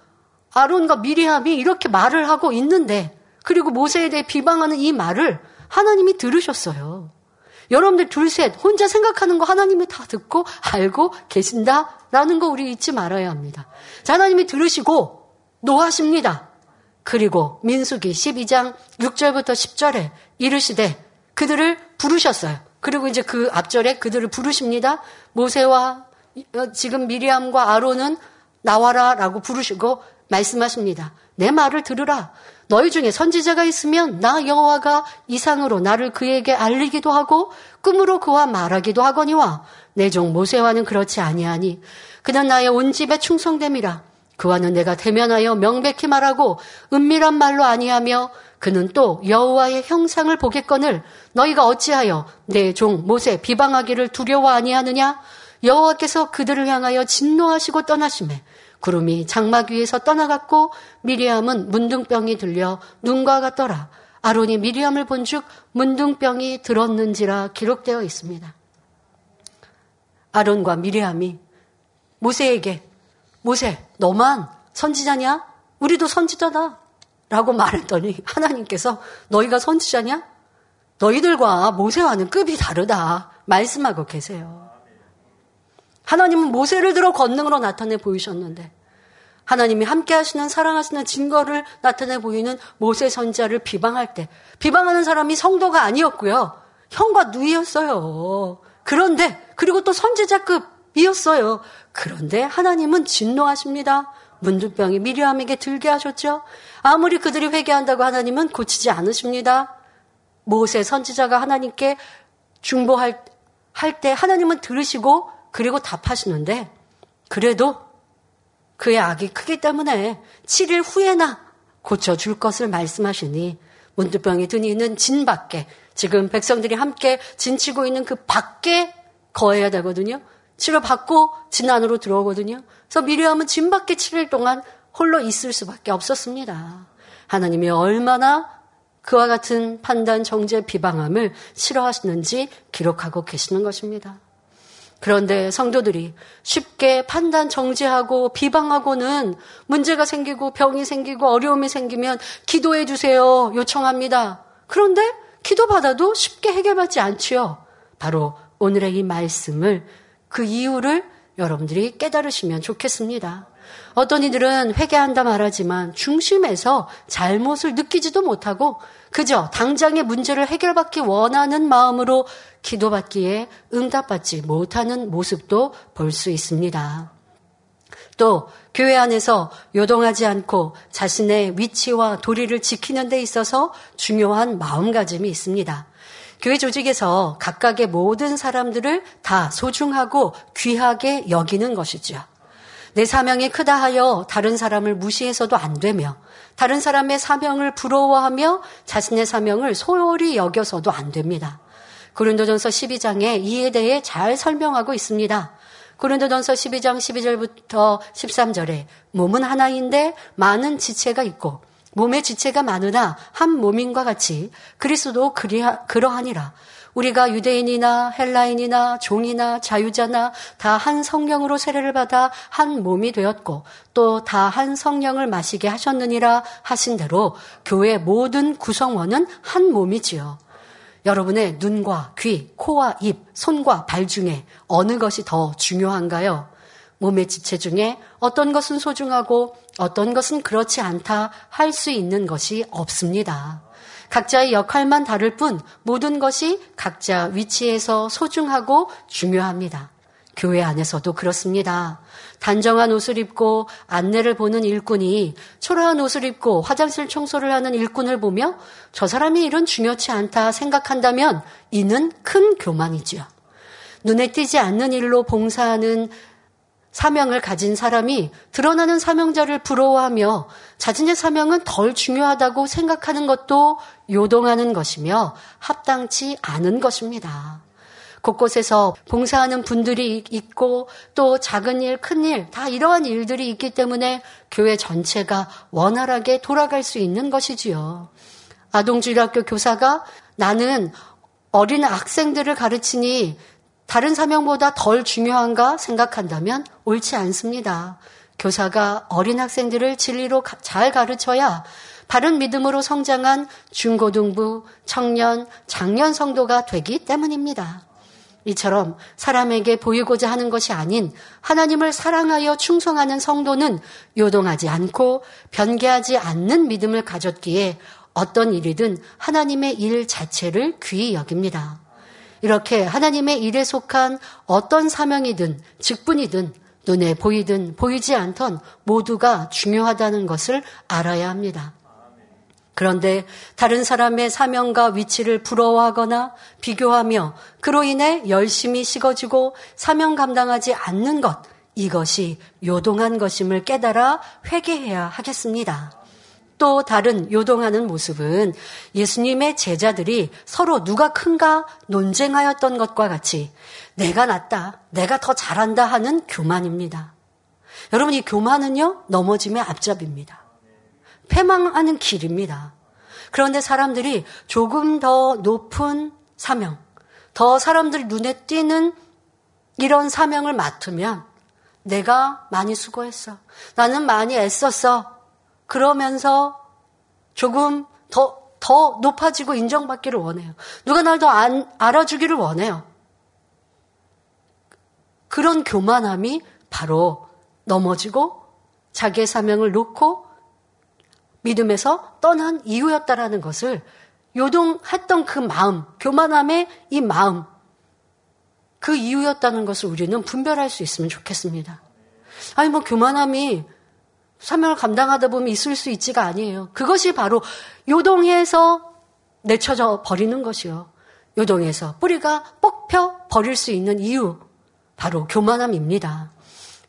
아론과 미리함이 이렇게 말을 하고 있는데 그리고 모세에 대해 비방하는 이 말을 하나님이 들으셨어요. 여러분들 둘 셋 혼자 생각하는 거 하나님이 다 듣고 알고 계신다라는 거 우리 잊지 말아야 합니다. 자, 하나님이 들으시고 노하십니다. 그리고 민수기 12장 6절부터 10절에 이르시되 그들을 부르셨어요. 그리고 이제 그 앞절에 그들을 부르십니다. 모세와 지금 미리암과 아론은 나와라 라고 부르시고 말씀하십니다. 내 말을 들으라. 너희 중에 선지자가 있으면 나 여호와가 이상으로 나를 그에게 알리기도 하고 꿈으로 그와 말하기도 하거니와 내 종 모세와는 그렇지 아니하니 그는 나의 온 집에 충성됨이라. 그와는 내가 대면하여 명백히 말하고 은밀한 말로 아니하며 그는 또 여호와의 형상을 보겠거늘 너희가 어찌하여 내 종 모세 비방하기를 두려워 아니하느냐? 여호와께서 그들을 향하여 진노하시고 떠나심에 구름이 장막 위에서 떠나갔고 미리암은 문둥병이 들려 눈과 같더라. 아론이 미리암을 본즉 문둥병이 들었는지라 기록되어 있습니다. 아론과 미리암이 모세에게 모세 너만 선지자냐? 우리도 선지자다. 라고 말했더니 하나님께서 너희가 선지자냐? 너희들과 모세와는 급이 다르다. 말씀하고 계세요. 하나님은 모세를 들어 권능으로 나타내 보이셨는데 하나님이 함께 하시는 사랑하시는 증거를 나타내 보이는 모세 선자를 비방할 때 비방하는 사람이 성도가 아니었고요. 형과 누이였어요. 그런데 그리고 또 선지자급이었어요. 그런데 하나님은 진노하십니다. 문둥병이 미리암에게 들게 하셨죠. 아무리 그들이 회개한다고 하나님은 고치지 않으십니다. 모세 선지자가 하나님께 중보할 할 때 하나님은 들으시고 그리고 답하시는데 그래도 그의 악이 크기 때문에 7일 후에나 고쳐줄 것을 말씀하시니 문두병이 든 이는 진 밖에 지금 백성들이 함께 진치고 있는 그 밖에 거해야 되거든요. 치료받고 진 안으로 들어오거든요. 그래서 미리암은 진 밖에 7일 동안 홀로 있을 수밖에 없었습니다. 하나님이 얼마나 그와 같은 판단, 정죄, 비방함을 싫어하시는지 기록하고 계시는 것입니다. 그런데 성도들이 쉽게 판단 정지하고 비방하고는 문제가 생기고 병이 생기고 어려움이 생기면 기도해 주세요 요청합니다. 그런데 기도받아도 쉽게 해결받지 않지요. 바로 오늘의 이 말씀을 그 이유를 여러분들이 깨달으시면 좋겠습니다. 어떤 이들은 회개한다 말하지만 중심에서 잘못을 느끼지도 못하고 그저 당장의 문제를 해결받기 원하는 마음으로 기도받기에 응답받지 못하는 모습도 볼 수 있습니다. 또 교회 안에서 요동하지 않고 자신의 위치와 도리를 지키는 데 있어서 중요한 마음가짐이 있습니다. 교회 조직에서 각각의 모든 사람들을 다 소중하고 귀하게 여기는 것이죠. 내 사명이 크다 하여 다른 사람을 무시해서도 안 되며 다른 사람의 사명을 부러워하며 자신의 사명을 소홀히 여겨서도 안 됩니다. 고린도전서 12장에 이에 대해 잘 설명하고 있습니다. 고린도전서 12장 12절부터 13절에 몸은 하나인데 많은 지체가 있고 몸의 지체가 많으나 한 몸인과 같이 그리스도 그러하니라. 우리가 유대인이나 헬라인이나 종이나 자유자나 다 한 성령으로 세례를 받아 한 몸이 되었고 또 다 한 성령을 마시게 하셨느니라 하신 대로 교회 모든 구성원은 한 몸이지요. 여러분의 눈과 귀, 코와 입, 손과 발 중에 어느 것이 더 중요한가요? 몸의 지체 중에 어떤 것은 소중하고 어떤 것은 그렇지 않다 할 수 있는 것이 없습니다. 각자의 역할만 다를 뿐 모든 것이 각자 위치에서 소중하고 중요합니다. 교회 안에서도 그렇습니다. 단정한 옷을 입고 안내를 보는 일꾼이 초라한 옷을 입고 화장실 청소를 하는 일꾼을 보며 저 사람이 일은 중요치 않다 생각한다면 이는 큰 교만이지요. 눈에 띄지 않는 일로 봉사하는 사명을 가진 사람이 드러나는 사명자를 부러워하며 자신의 사명은 덜 중요하다고 생각하는 것도 요동하는 것이며 합당치 않은 것입니다. 곳곳에서 봉사하는 분들이 있고 또 작은 일, 큰 일, 다 이러한 일들이 있기 때문에 교회 전체가 원활하게 돌아갈 수 있는 것이지요. 아동주일학교 교사가 나는 어린 학생들을 가르치니 다른 사명보다 덜 중요한가 생각한다면 옳지 않습니다. 교사가 어린 학생들을 진리로 잘 가르쳐야 바른 믿음으로 성장한 중고등부, 청년, 장년 성도가 되기 때문입니다. 이처럼 사람에게 보이고자 하는 것이 아닌 하나님을 사랑하여 충성하는 성도는 요동하지 않고 변개하지 않는 믿음을 가졌기에 어떤 일이든 하나님의 일 자체를 귀히 여깁니다. 이렇게 하나님의 일에 속한 어떤 사명이든 직분이든 눈에 보이든 보이지 않던 모두가 중요하다는 것을 알아야 합니다. 그런데 다른 사람의 사명과 위치를 부러워하거나 비교하며 그로 인해 열심히 식어지고 사명 감당하지 않는 것, 이것이 요동한 것임을 깨달아 회개해야 하겠습니다. 또 다른 요동하는 모습은 예수님의 제자들이 서로 누가 큰가 논쟁하였던 것과 같이 내가 낫다, 내가 더 잘한다 하는 교만입니다. 여러분, 이 교만은요, 넘어짐의 앞잡입니다. 패망하는 길입니다. 그런데 사람들이 조금 더 높은 사명, 더 사람들 눈에 띄는 이런 사명을 맡으면 내가 많이 수고했어. 나는 많이 애썼어. 그러면서 조금 더, 더 높아지고 인정받기를 원해요. 누가 날 더 알아주기를 원해요. 그런 교만함이 바로 넘어지고 자기의 사명을 놓고 믿음에서 떠난 이유였다라는 것을 요동했던 그 마음, 교만함의 이 마음, 그 이유였다는 것을 우리는 분별할 수 있으면 좋겠습니다. 아니, 뭐, 교만함이 사명을 감당하다 보면 있을 수 있지가 아니에요. 그것이 바로 요동해서 내쳐져 버리는 것이요. 요동해서 뿌리가 뽑혀 버릴 수 있는 이유, 바로 교만함입니다.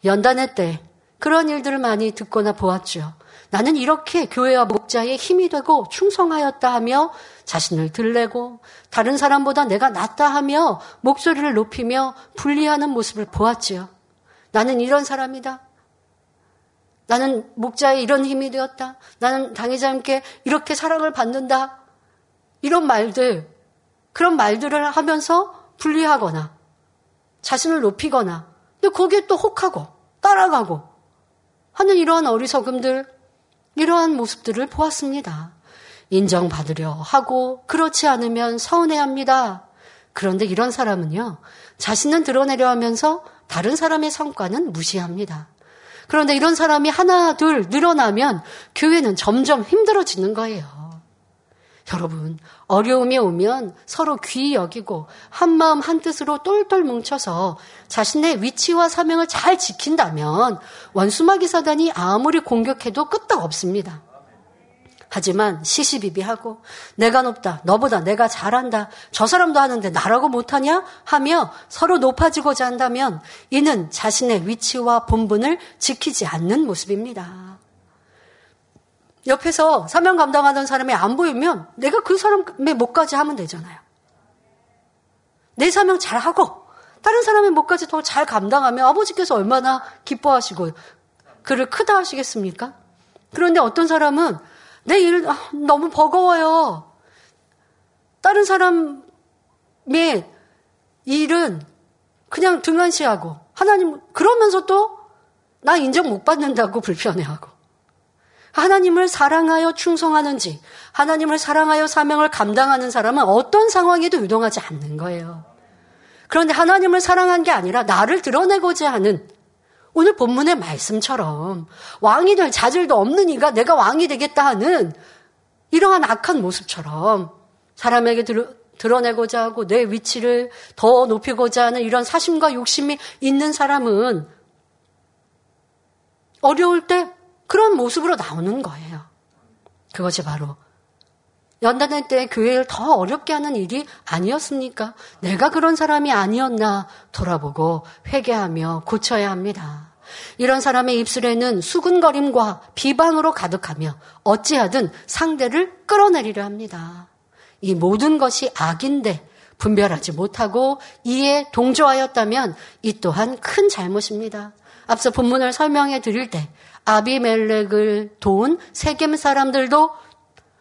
연단회 때 그런 일들을 많이 듣거나 보았죠. 나는 이렇게 교회와 목자의 힘이 되고 충성하였다 하며 자신을 들레고 다른 사람보다 내가 낫다 하며 목소리를 높이며 분리하는 모습을 보았지요. 나는 이런 사람이다. 나는 목자의 이런 힘이 되었다. 나는 당회자님께 이렇게 사랑을 받는다. 이런 말들, 그런 말들을 하면서 분리하거나 자신을 높이거나 근데 거기에 또 혹하고 따라가고 하는 이러한 어리석음들, 이러한 모습들을 보았습니다. 인정받으려 하고 그렇지 않으면 서운해합니다. 그런데 이런 사람은요, 자신은 드러내려 하면서 다른 사람의 성과는 무시합니다. 그런데 이런 사람이 하나, 둘 늘어나면 교회는 점점 힘들어지는 거예요. 여러분, 어려움이 오면 서로 귀히 여기고 한마음 한뜻으로 똘똘 뭉쳐서 자신의 위치와 사명을 잘 지킨다면 원수마귀 사단이 아무리 공격해도 끄떡 없습니다. 하지만 시시비비하고 내가 높다, 너보다 내가 잘한다, 저 사람도 하는데 나라고 못하냐? 하며 서로 높아지고자 한다면 이는 자신의 위치와 본분을 지키지 않는 모습입니다. 옆에서 사명 감당하던 사람이 안 보이면 내가 그 사람의 목까지 하면 되잖아요. 내 사명 잘하고 다른 사람의 몫까지 더 잘 감당하면 아버지께서 얼마나 기뻐하시고 그를 크다 하시겠습니까? 그런데 어떤 사람은 내 일, 아, 너무 버거워요. 다른 사람의 일은 그냥 등한시하고 하나님 그러면서 또 나 인정 못 받는다고 불편해하고 하나님을 사랑하여 충성하는지 하나님을 사랑하여 사명을 감당하는 사람은 어떤 상황에도 유동하지 않는 거예요. 그런데 하나님을 사랑한 게 아니라 나를 드러내고자 하는 오늘 본문의 말씀처럼 왕이 될 자질도 없는 이가 내가 왕이 되겠다 하는 이러한 악한 모습처럼 사람에게 드러내고자 하고 내 위치를 더 높이고자 하는 이런 사심과 욕심이 있는 사람은 어려울 때 그런 모습으로 나오는 거예요. 그것이 바로 연단회 때 교회를 더 어렵게 하는 일이 아니었습니까? 내가 그런 사람이 아니었나 돌아보고 회개하며 고쳐야 합니다. 이런 사람의 입술에는 수근거림과 비방으로 가득하며 어찌하든 상대를 끌어내리려 합니다. 이 모든 것이 악인데 분별하지 못하고 이에 동조하였다면 이 또한 큰 잘못입니다. 앞서 본문을 설명해 드릴 때 아비멜렉을 도운 세겜 사람들도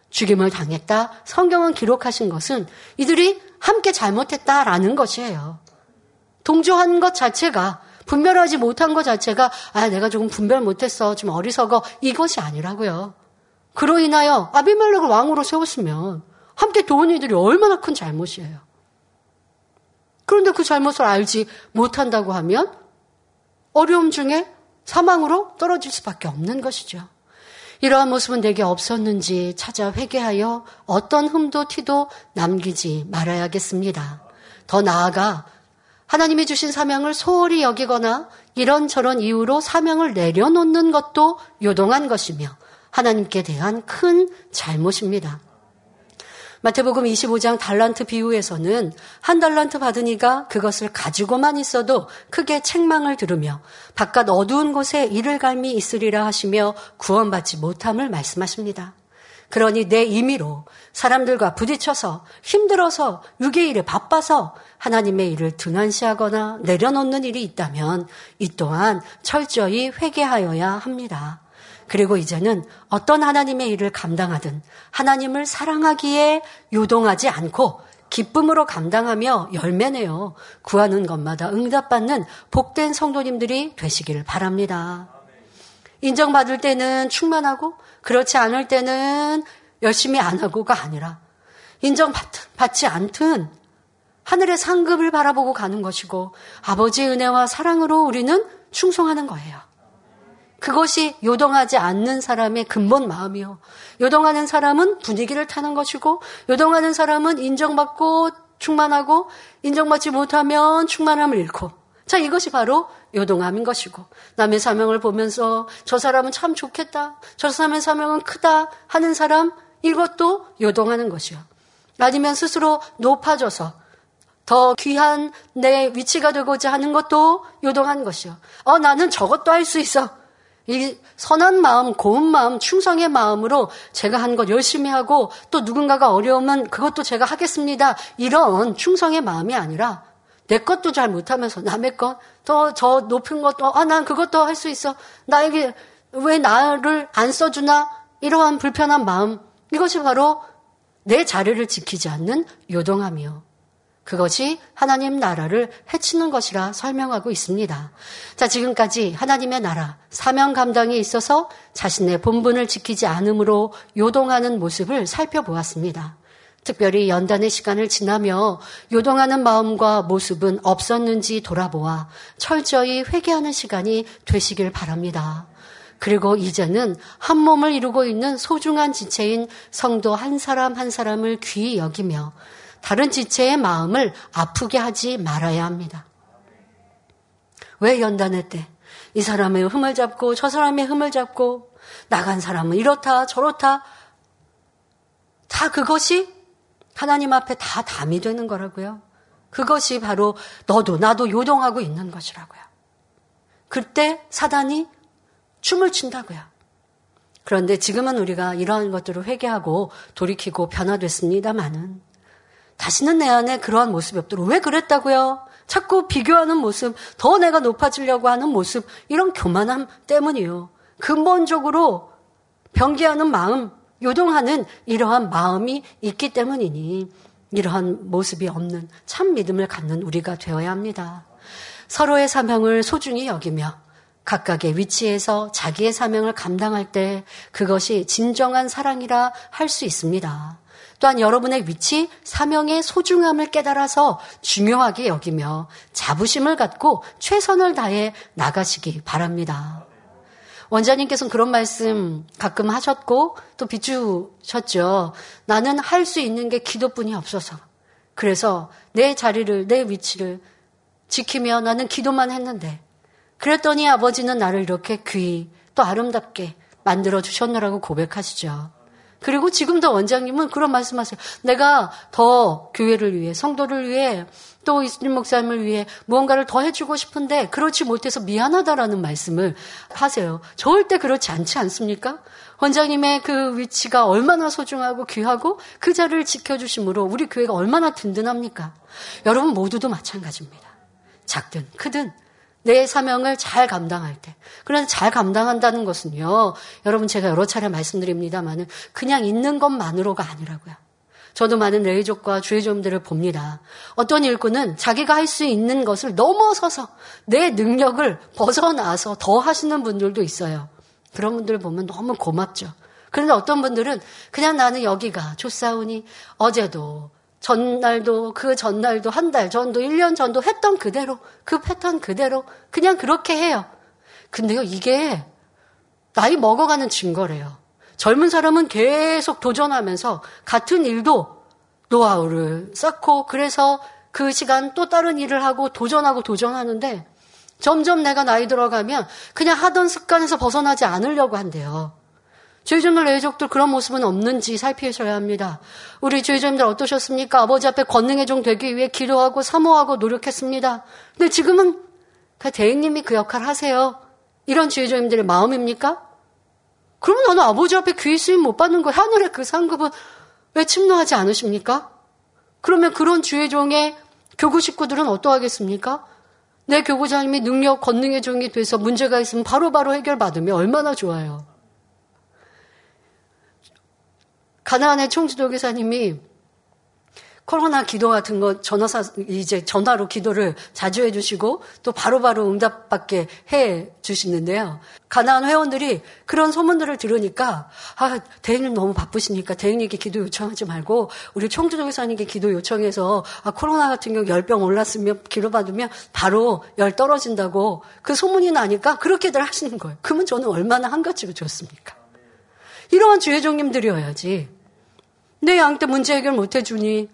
죽임을 당했다. 성경은 기록하신 것은 이들이 함께 잘못했다라는 것이에요. 동조한 것 자체가 분별하지 못한 것 자체가 아 내가 조금 분별 못했어 좀 어리석어 이것이 아니라고요. 그로 인하여 아비멜렉을 왕으로 세웠으면 함께 도운 이들이 얼마나 큰 잘못이에요. 그런데 그 잘못을 알지 못한다고 하면 어려움 중에 사망으로 떨어질 수밖에 없는 것이죠. 이러한 모습은 내게 없었는지 찾아 회개하여 어떤 흠도 티도 남기지 말아야겠습니다. 더 나아가 하나님이 주신 사명을 소홀히 여기거나 이런저런 이유로 사명을 내려놓는 것도 요동한 것이며 하나님께 대한 큰 잘못입니다. 마태복음 25장 달란트 비유에서는 한 달란트 받으니가 그것을 가지고만 있어도 크게 책망을 들으며 바깥 어두운 곳에 이를 갈미 있으리라 하시며 구원받지 못함을 말씀하십니다. 그러니 내 임의로 사람들과 부딪혀서 힘들어서 유괴 일에 바빠서 하나님의 일을 등한시하거나 내려놓는 일이 있다면 이 또한 철저히 회개하여야 합니다. 그리고 이제는 어떤 하나님의 일을 감당하든 하나님을 사랑하기에 요동하지 않고 기쁨으로 감당하며 열매내어 구하는 것마다 응답받는 복된 성도님들이 되시기를 바랍니다. 인정받을 때는 충만하고 그렇지 않을 때는 열심히 안 하고가 아니라 인정받지 않든 하늘의 상급을 바라보고 가는 것이고 아버지의 은혜와 사랑으로 우리는 충성하는 거예요. 그것이 요동하지 않는 사람의 근본 마음이요. 요동하는 사람은 분위기를 타는 것이고, 요동하는 사람은 인정받고 충만하고, 인정받지 못하면 충만함을 잃고. 자, 이것이 바로 요동함인 것이고, 남의 사명을 보면서 저 사람은 참 좋겠다. 저 사람의 사명은 크다. 하는 사람, 이것도 요동하는 것이요. 아니면 스스로 높아져서 더 귀한 내 위치가 되고자 하는 것도 요동한 것이요. 어, 나는 저것도 할 수 있어. 이 선한 마음, 고운 마음, 충성의 마음으로 제가 한 것 열심히 하고 또 누군가가 어려우면 그것도 제가 하겠습니다. 이런 충성의 마음이 아니라 내 것도 잘 못하면서 남의 것, 더 저 높은 것도, 아, 난 그것도 할 수 있어. 나에게 왜 나를 안 써주나? 이러한 불편한 마음. 이것이 바로 내 자리를 지키지 않는 요동함이요. 그것이 하나님 나라를 해치는 것이라 설명하고 있습니다. 자, 지금까지 하나님의 나라, 사명 감당에 있어서 자신의 본분을 지키지 않으므로 요동하는 모습을 살펴보았습니다. 특별히 연단의 시간을 지나며 요동하는 마음과 모습은 없었는지 돌아보아 철저히 회개하는 시간이 되시길 바랍니다. 그리고 이제는 한 몸을 이루고 있는 소중한 지체인 성도 한 사람 한 사람을 귀히 여기며 다른 지체의 마음을 아프게 하지 말아야 합니다. 왜 연단회 때? 이 사람의 흠을 잡고 저 사람의 흠을 잡고 나간 사람은 이렇다 저렇다 다 그것이 하나님 앞에 다 담이 되는 거라고요. 그것이 바로 너도 나도 요동하고 있는 것이라고요. 그때 사단이 춤을 춘다고요. 그런데 지금은 우리가 이러한 것들을 회개하고 돌이키고 변화됐습니다마는 다시는 내 안에 그러한 모습이 없도록 왜 그랬다고요? 자꾸 비교하는 모습, 더 내가 높아지려고 하는 모습, 이런 교만함 때문이요. 근본적으로 변개하는 마음, 요동하는 이러한 마음이 있기 때문이니 이러한 모습이 없는 참 믿음을 갖는 우리가 되어야 합니다. 서로의 사명을 소중히 여기며 각각의 위치에서 자기의 사명을 감당할 때 그것이 진정한 사랑이라 할 수 있습니다. 또한 여러분의 위치, 사명의 소중함을 깨달아서 중요하게 여기며 자부심을 갖고 최선을 다해 나가시기 바랍니다. 원자님께서는 그런 말씀 가끔 하셨고 또 비추셨죠. 나는 할 수 있는 게 기도뿐이 없어서. 그래서 내 자리를, 내 위치를 지키며 나는 기도만 했는데 그랬더니 아버지는 나를 이렇게 귀히 또 아름답게 만들어 주셨노라고 고백하시죠. 그리고 지금도 원장님은 그런 말씀하세요. 내가 더 교회를 위해, 성도를 위해, 또 이슬림 목사님을 위해 무언가를 더 해주고 싶은데 그렇지 못해서 미안하다라는 말씀을 하세요. 절대 그렇지 않지 않습니까? 원장님의 그 위치가 얼마나 소중하고 귀하고 그 자리를 지켜주심으로 우리 교회가 얼마나 든든합니까? 여러분 모두도 마찬가지입니다. 작든 크든 내 사명을 잘 감당할 때. 그런데 잘 감당한다는 것은요, 여러분 제가 여러 차례 말씀드립니다만은 그냥 있는 것만으로가 아니라고요. 저도 많은 레이족과 주의점들을 봅니다. 어떤 일꾼은 자기가 할 수 있는 것을 넘어서서 내 능력을 벗어나서 더 하시는 분들도 있어요. 그런 분들 보면 너무 고맙죠. 그런데 어떤 분들은 그냥 나는 여기가 좋사오니 어제도 전날도 그 전날도 한 달 전도 1년 전도 했던 그대로 그 패턴 그대로 그냥 그렇게 해요. 근데요 이게 나이 먹어가는 증거래요. 젊은 사람은 계속 도전하면서 같은 일도 노하우를 쌓고 그래서 그 시간 또 다른 일을 하고 도전하고 도전하는데 점점 내가 나이 들어가면 그냥 하던 습관에서 벗어나지 않으려고 한대요. 주의점들 내족들 그런 모습은 없는지 살피셔야 합니다. 우리 주의점들 어떠셨습니까? 아버지 앞에 권능의 종 되기 위해 기도하고 사모하고 노력했습니다. 근데 지금은 그 대행님이 그 역할 하세요. 이런 주의점들의 마음입니까? 그러면 나는 아버지 앞에 귀의 쓰임 못 받는 거 하늘의 그 상급은 왜 침노하지 않으십니까? 그러면 그런 주의 종의 교구 식구들은 어떠하겠습니까? 내 교구장님이 능력, 권능의 종이 돼서 문제가 있으면 바로바로 바로 해결받으면 얼마나 좋아요. 가나안의 총지도 교사님이 코로나 기도 같은 거 전화사 이제 전화로 기도를 자주 해주시고 또 바로 바로 응답받게 해 주시는데요. 가나안 회원들이 그런 소문들을 들으니까 아 대행님 너무 바쁘시니까 대행님께 기도 요청하지 말고 우리 총주도 교사님께 기도 요청해서 아 코로나 같은 경우 열병 올랐으면 기도 받으면 바로 열 떨어진다고 그 소문이 나니까 그렇게들 하시는 거예요. 그러면 저는 얼마나 한가지로 좋습니까? 이러한 주회종님들이어야지. 내 양 때 문제 해결 못 해주니.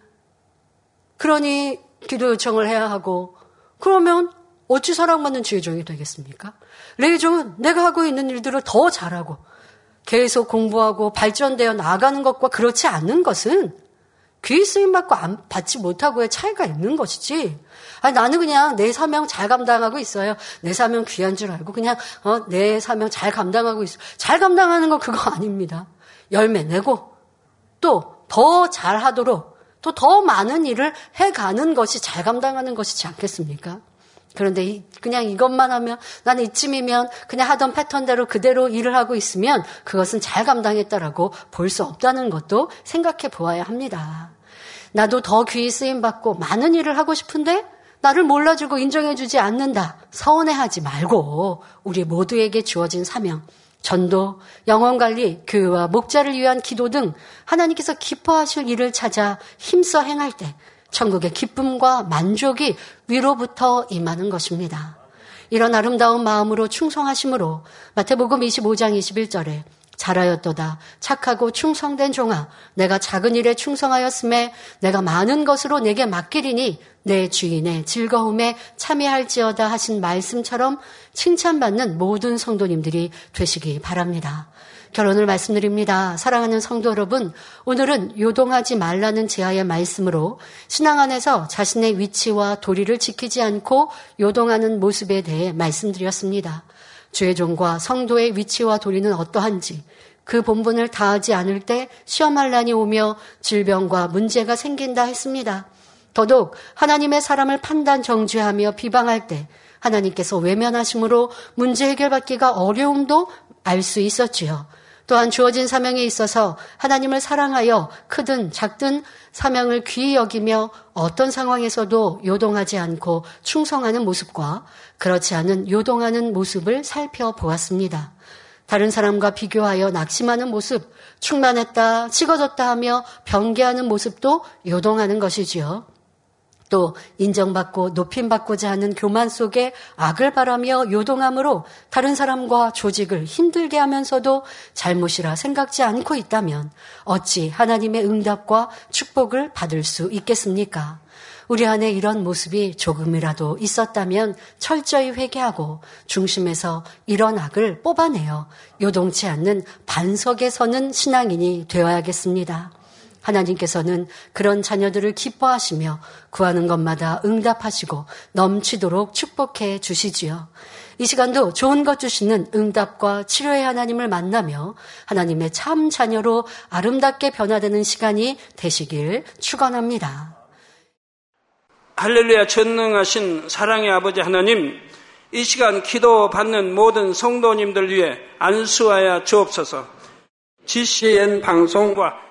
그러니 기도 요청을 해야 하고. 그러면 어찌 사랑받는 주의 종이 되겠습니까? 레이 종은 내가 하고 있는 일들을 더 잘하고 계속 공부하고 발전되어 나아가는 것과 그렇지 않는 것은 귀 쓰임 받고 안, 받지 못하고의 차이가 있는 것이지. 아니, 나는 그냥 내 사명 잘 감당하고 있어요. 내 사명 귀한 줄 알고 그냥 어, 내 사명 잘 감당하고 있어. 잘 감당하는 건 그거 아닙니다. 열매 내고 또 더 잘하도록 또 더 많은 일을 해가는 것이 잘 감당하는 것이지 않겠습니까? 그런데 그냥 이것만 하면 나는 이쯤이면 그냥 하던 패턴대로 그대로 일을 하고 있으면 그것은 잘 감당했다라고 볼 수 없다는 것도 생각해 보아야 합니다. 나도 더 귀히 쓰임 받고 많은 일을 하고 싶은데 나를 몰라주고 인정해주지 않는다. 서운해하지 말고 우리 모두에게 주어진 사명, 전도, 영혼관리, 교회와 목자를 위한 기도 등 하나님께서 기뻐하실 일을 찾아 힘써 행할 때 천국의 기쁨과 만족이 위로부터 임하는 것입니다. 이런 아름다운 마음으로 충성하심으로 마태복음 25장 21절에 잘하였도다. 착하고 충성된 종아. 내가 작은 일에 충성하였음에 내가 많은 것으로 내게 맡기리니 내 주인의 즐거움에 참여할지어다 하신 말씀처럼 칭찬받는 모든 성도님들이 되시기 바랍니다. 결혼을 말씀드립니다. 사랑하는 성도 여러분, 오늘은 요동하지 말라는 제하의 말씀으로 신앙 안에서 자신의 위치와 도리를 지키지 않고 요동하는 모습에 대해 말씀드렸습니다. 주의 종과 성도의 위치와 도리는 어떠한지, 그 본분을 다하지 않을 때 시험할 난이 오며 질병과 문제가 생긴다 했습니다. 더더욱 하나님의 사람을 판단 정죄하며 비방할 때 하나님께서 외면하심으로 문제 해결받기가 어려움도 알 수 있었지요. 또한 주어진 사명에 있어서 하나님을 사랑하여 크든 작든 사명을 귀히 여기며 어떤 상황에서도 요동하지 않고 충성하는 모습과 그렇지 않은 요동하는 모습을 살펴보았습니다. 다른 사람과 비교하여 낙심하는 모습, 충만했다, 찍어졌다 하며 변개하는 모습도 요동하는 것이지요. 또 인정받고 높임받고자 하는 교만 속에 악을 바라며 요동함으로 다른 사람과 조직을 힘들게 하면서도 잘못이라 생각지 않고 있다면 어찌 하나님의 응답과 축복을 받을 수 있겠습니까? 우리 안에 이런 모습이 조금이라도 있었다면 철저히 회개하고 중심에서 이런 악을 뽑아내어 요동치 않는 반석에 서는 신앙인이 되어야겠습니다. 하나님께서는 그런 자녀들을 기뻐하시며 구하는 것마다 응답하시고 넘치도록 축복해 주시지요. 이 시간도 좋은 것 주시는 응답과 치료의 하나님을 만나며 하나님의 참 자녀로 아름답게 변화되는 시간이 되시길 축원합니다. 할렐루야 전능하신 사랑의 아버지 하나님 이 시간 기도 받는 모든 성도님들 위해 안수하여 주옵소서 GCN 방송과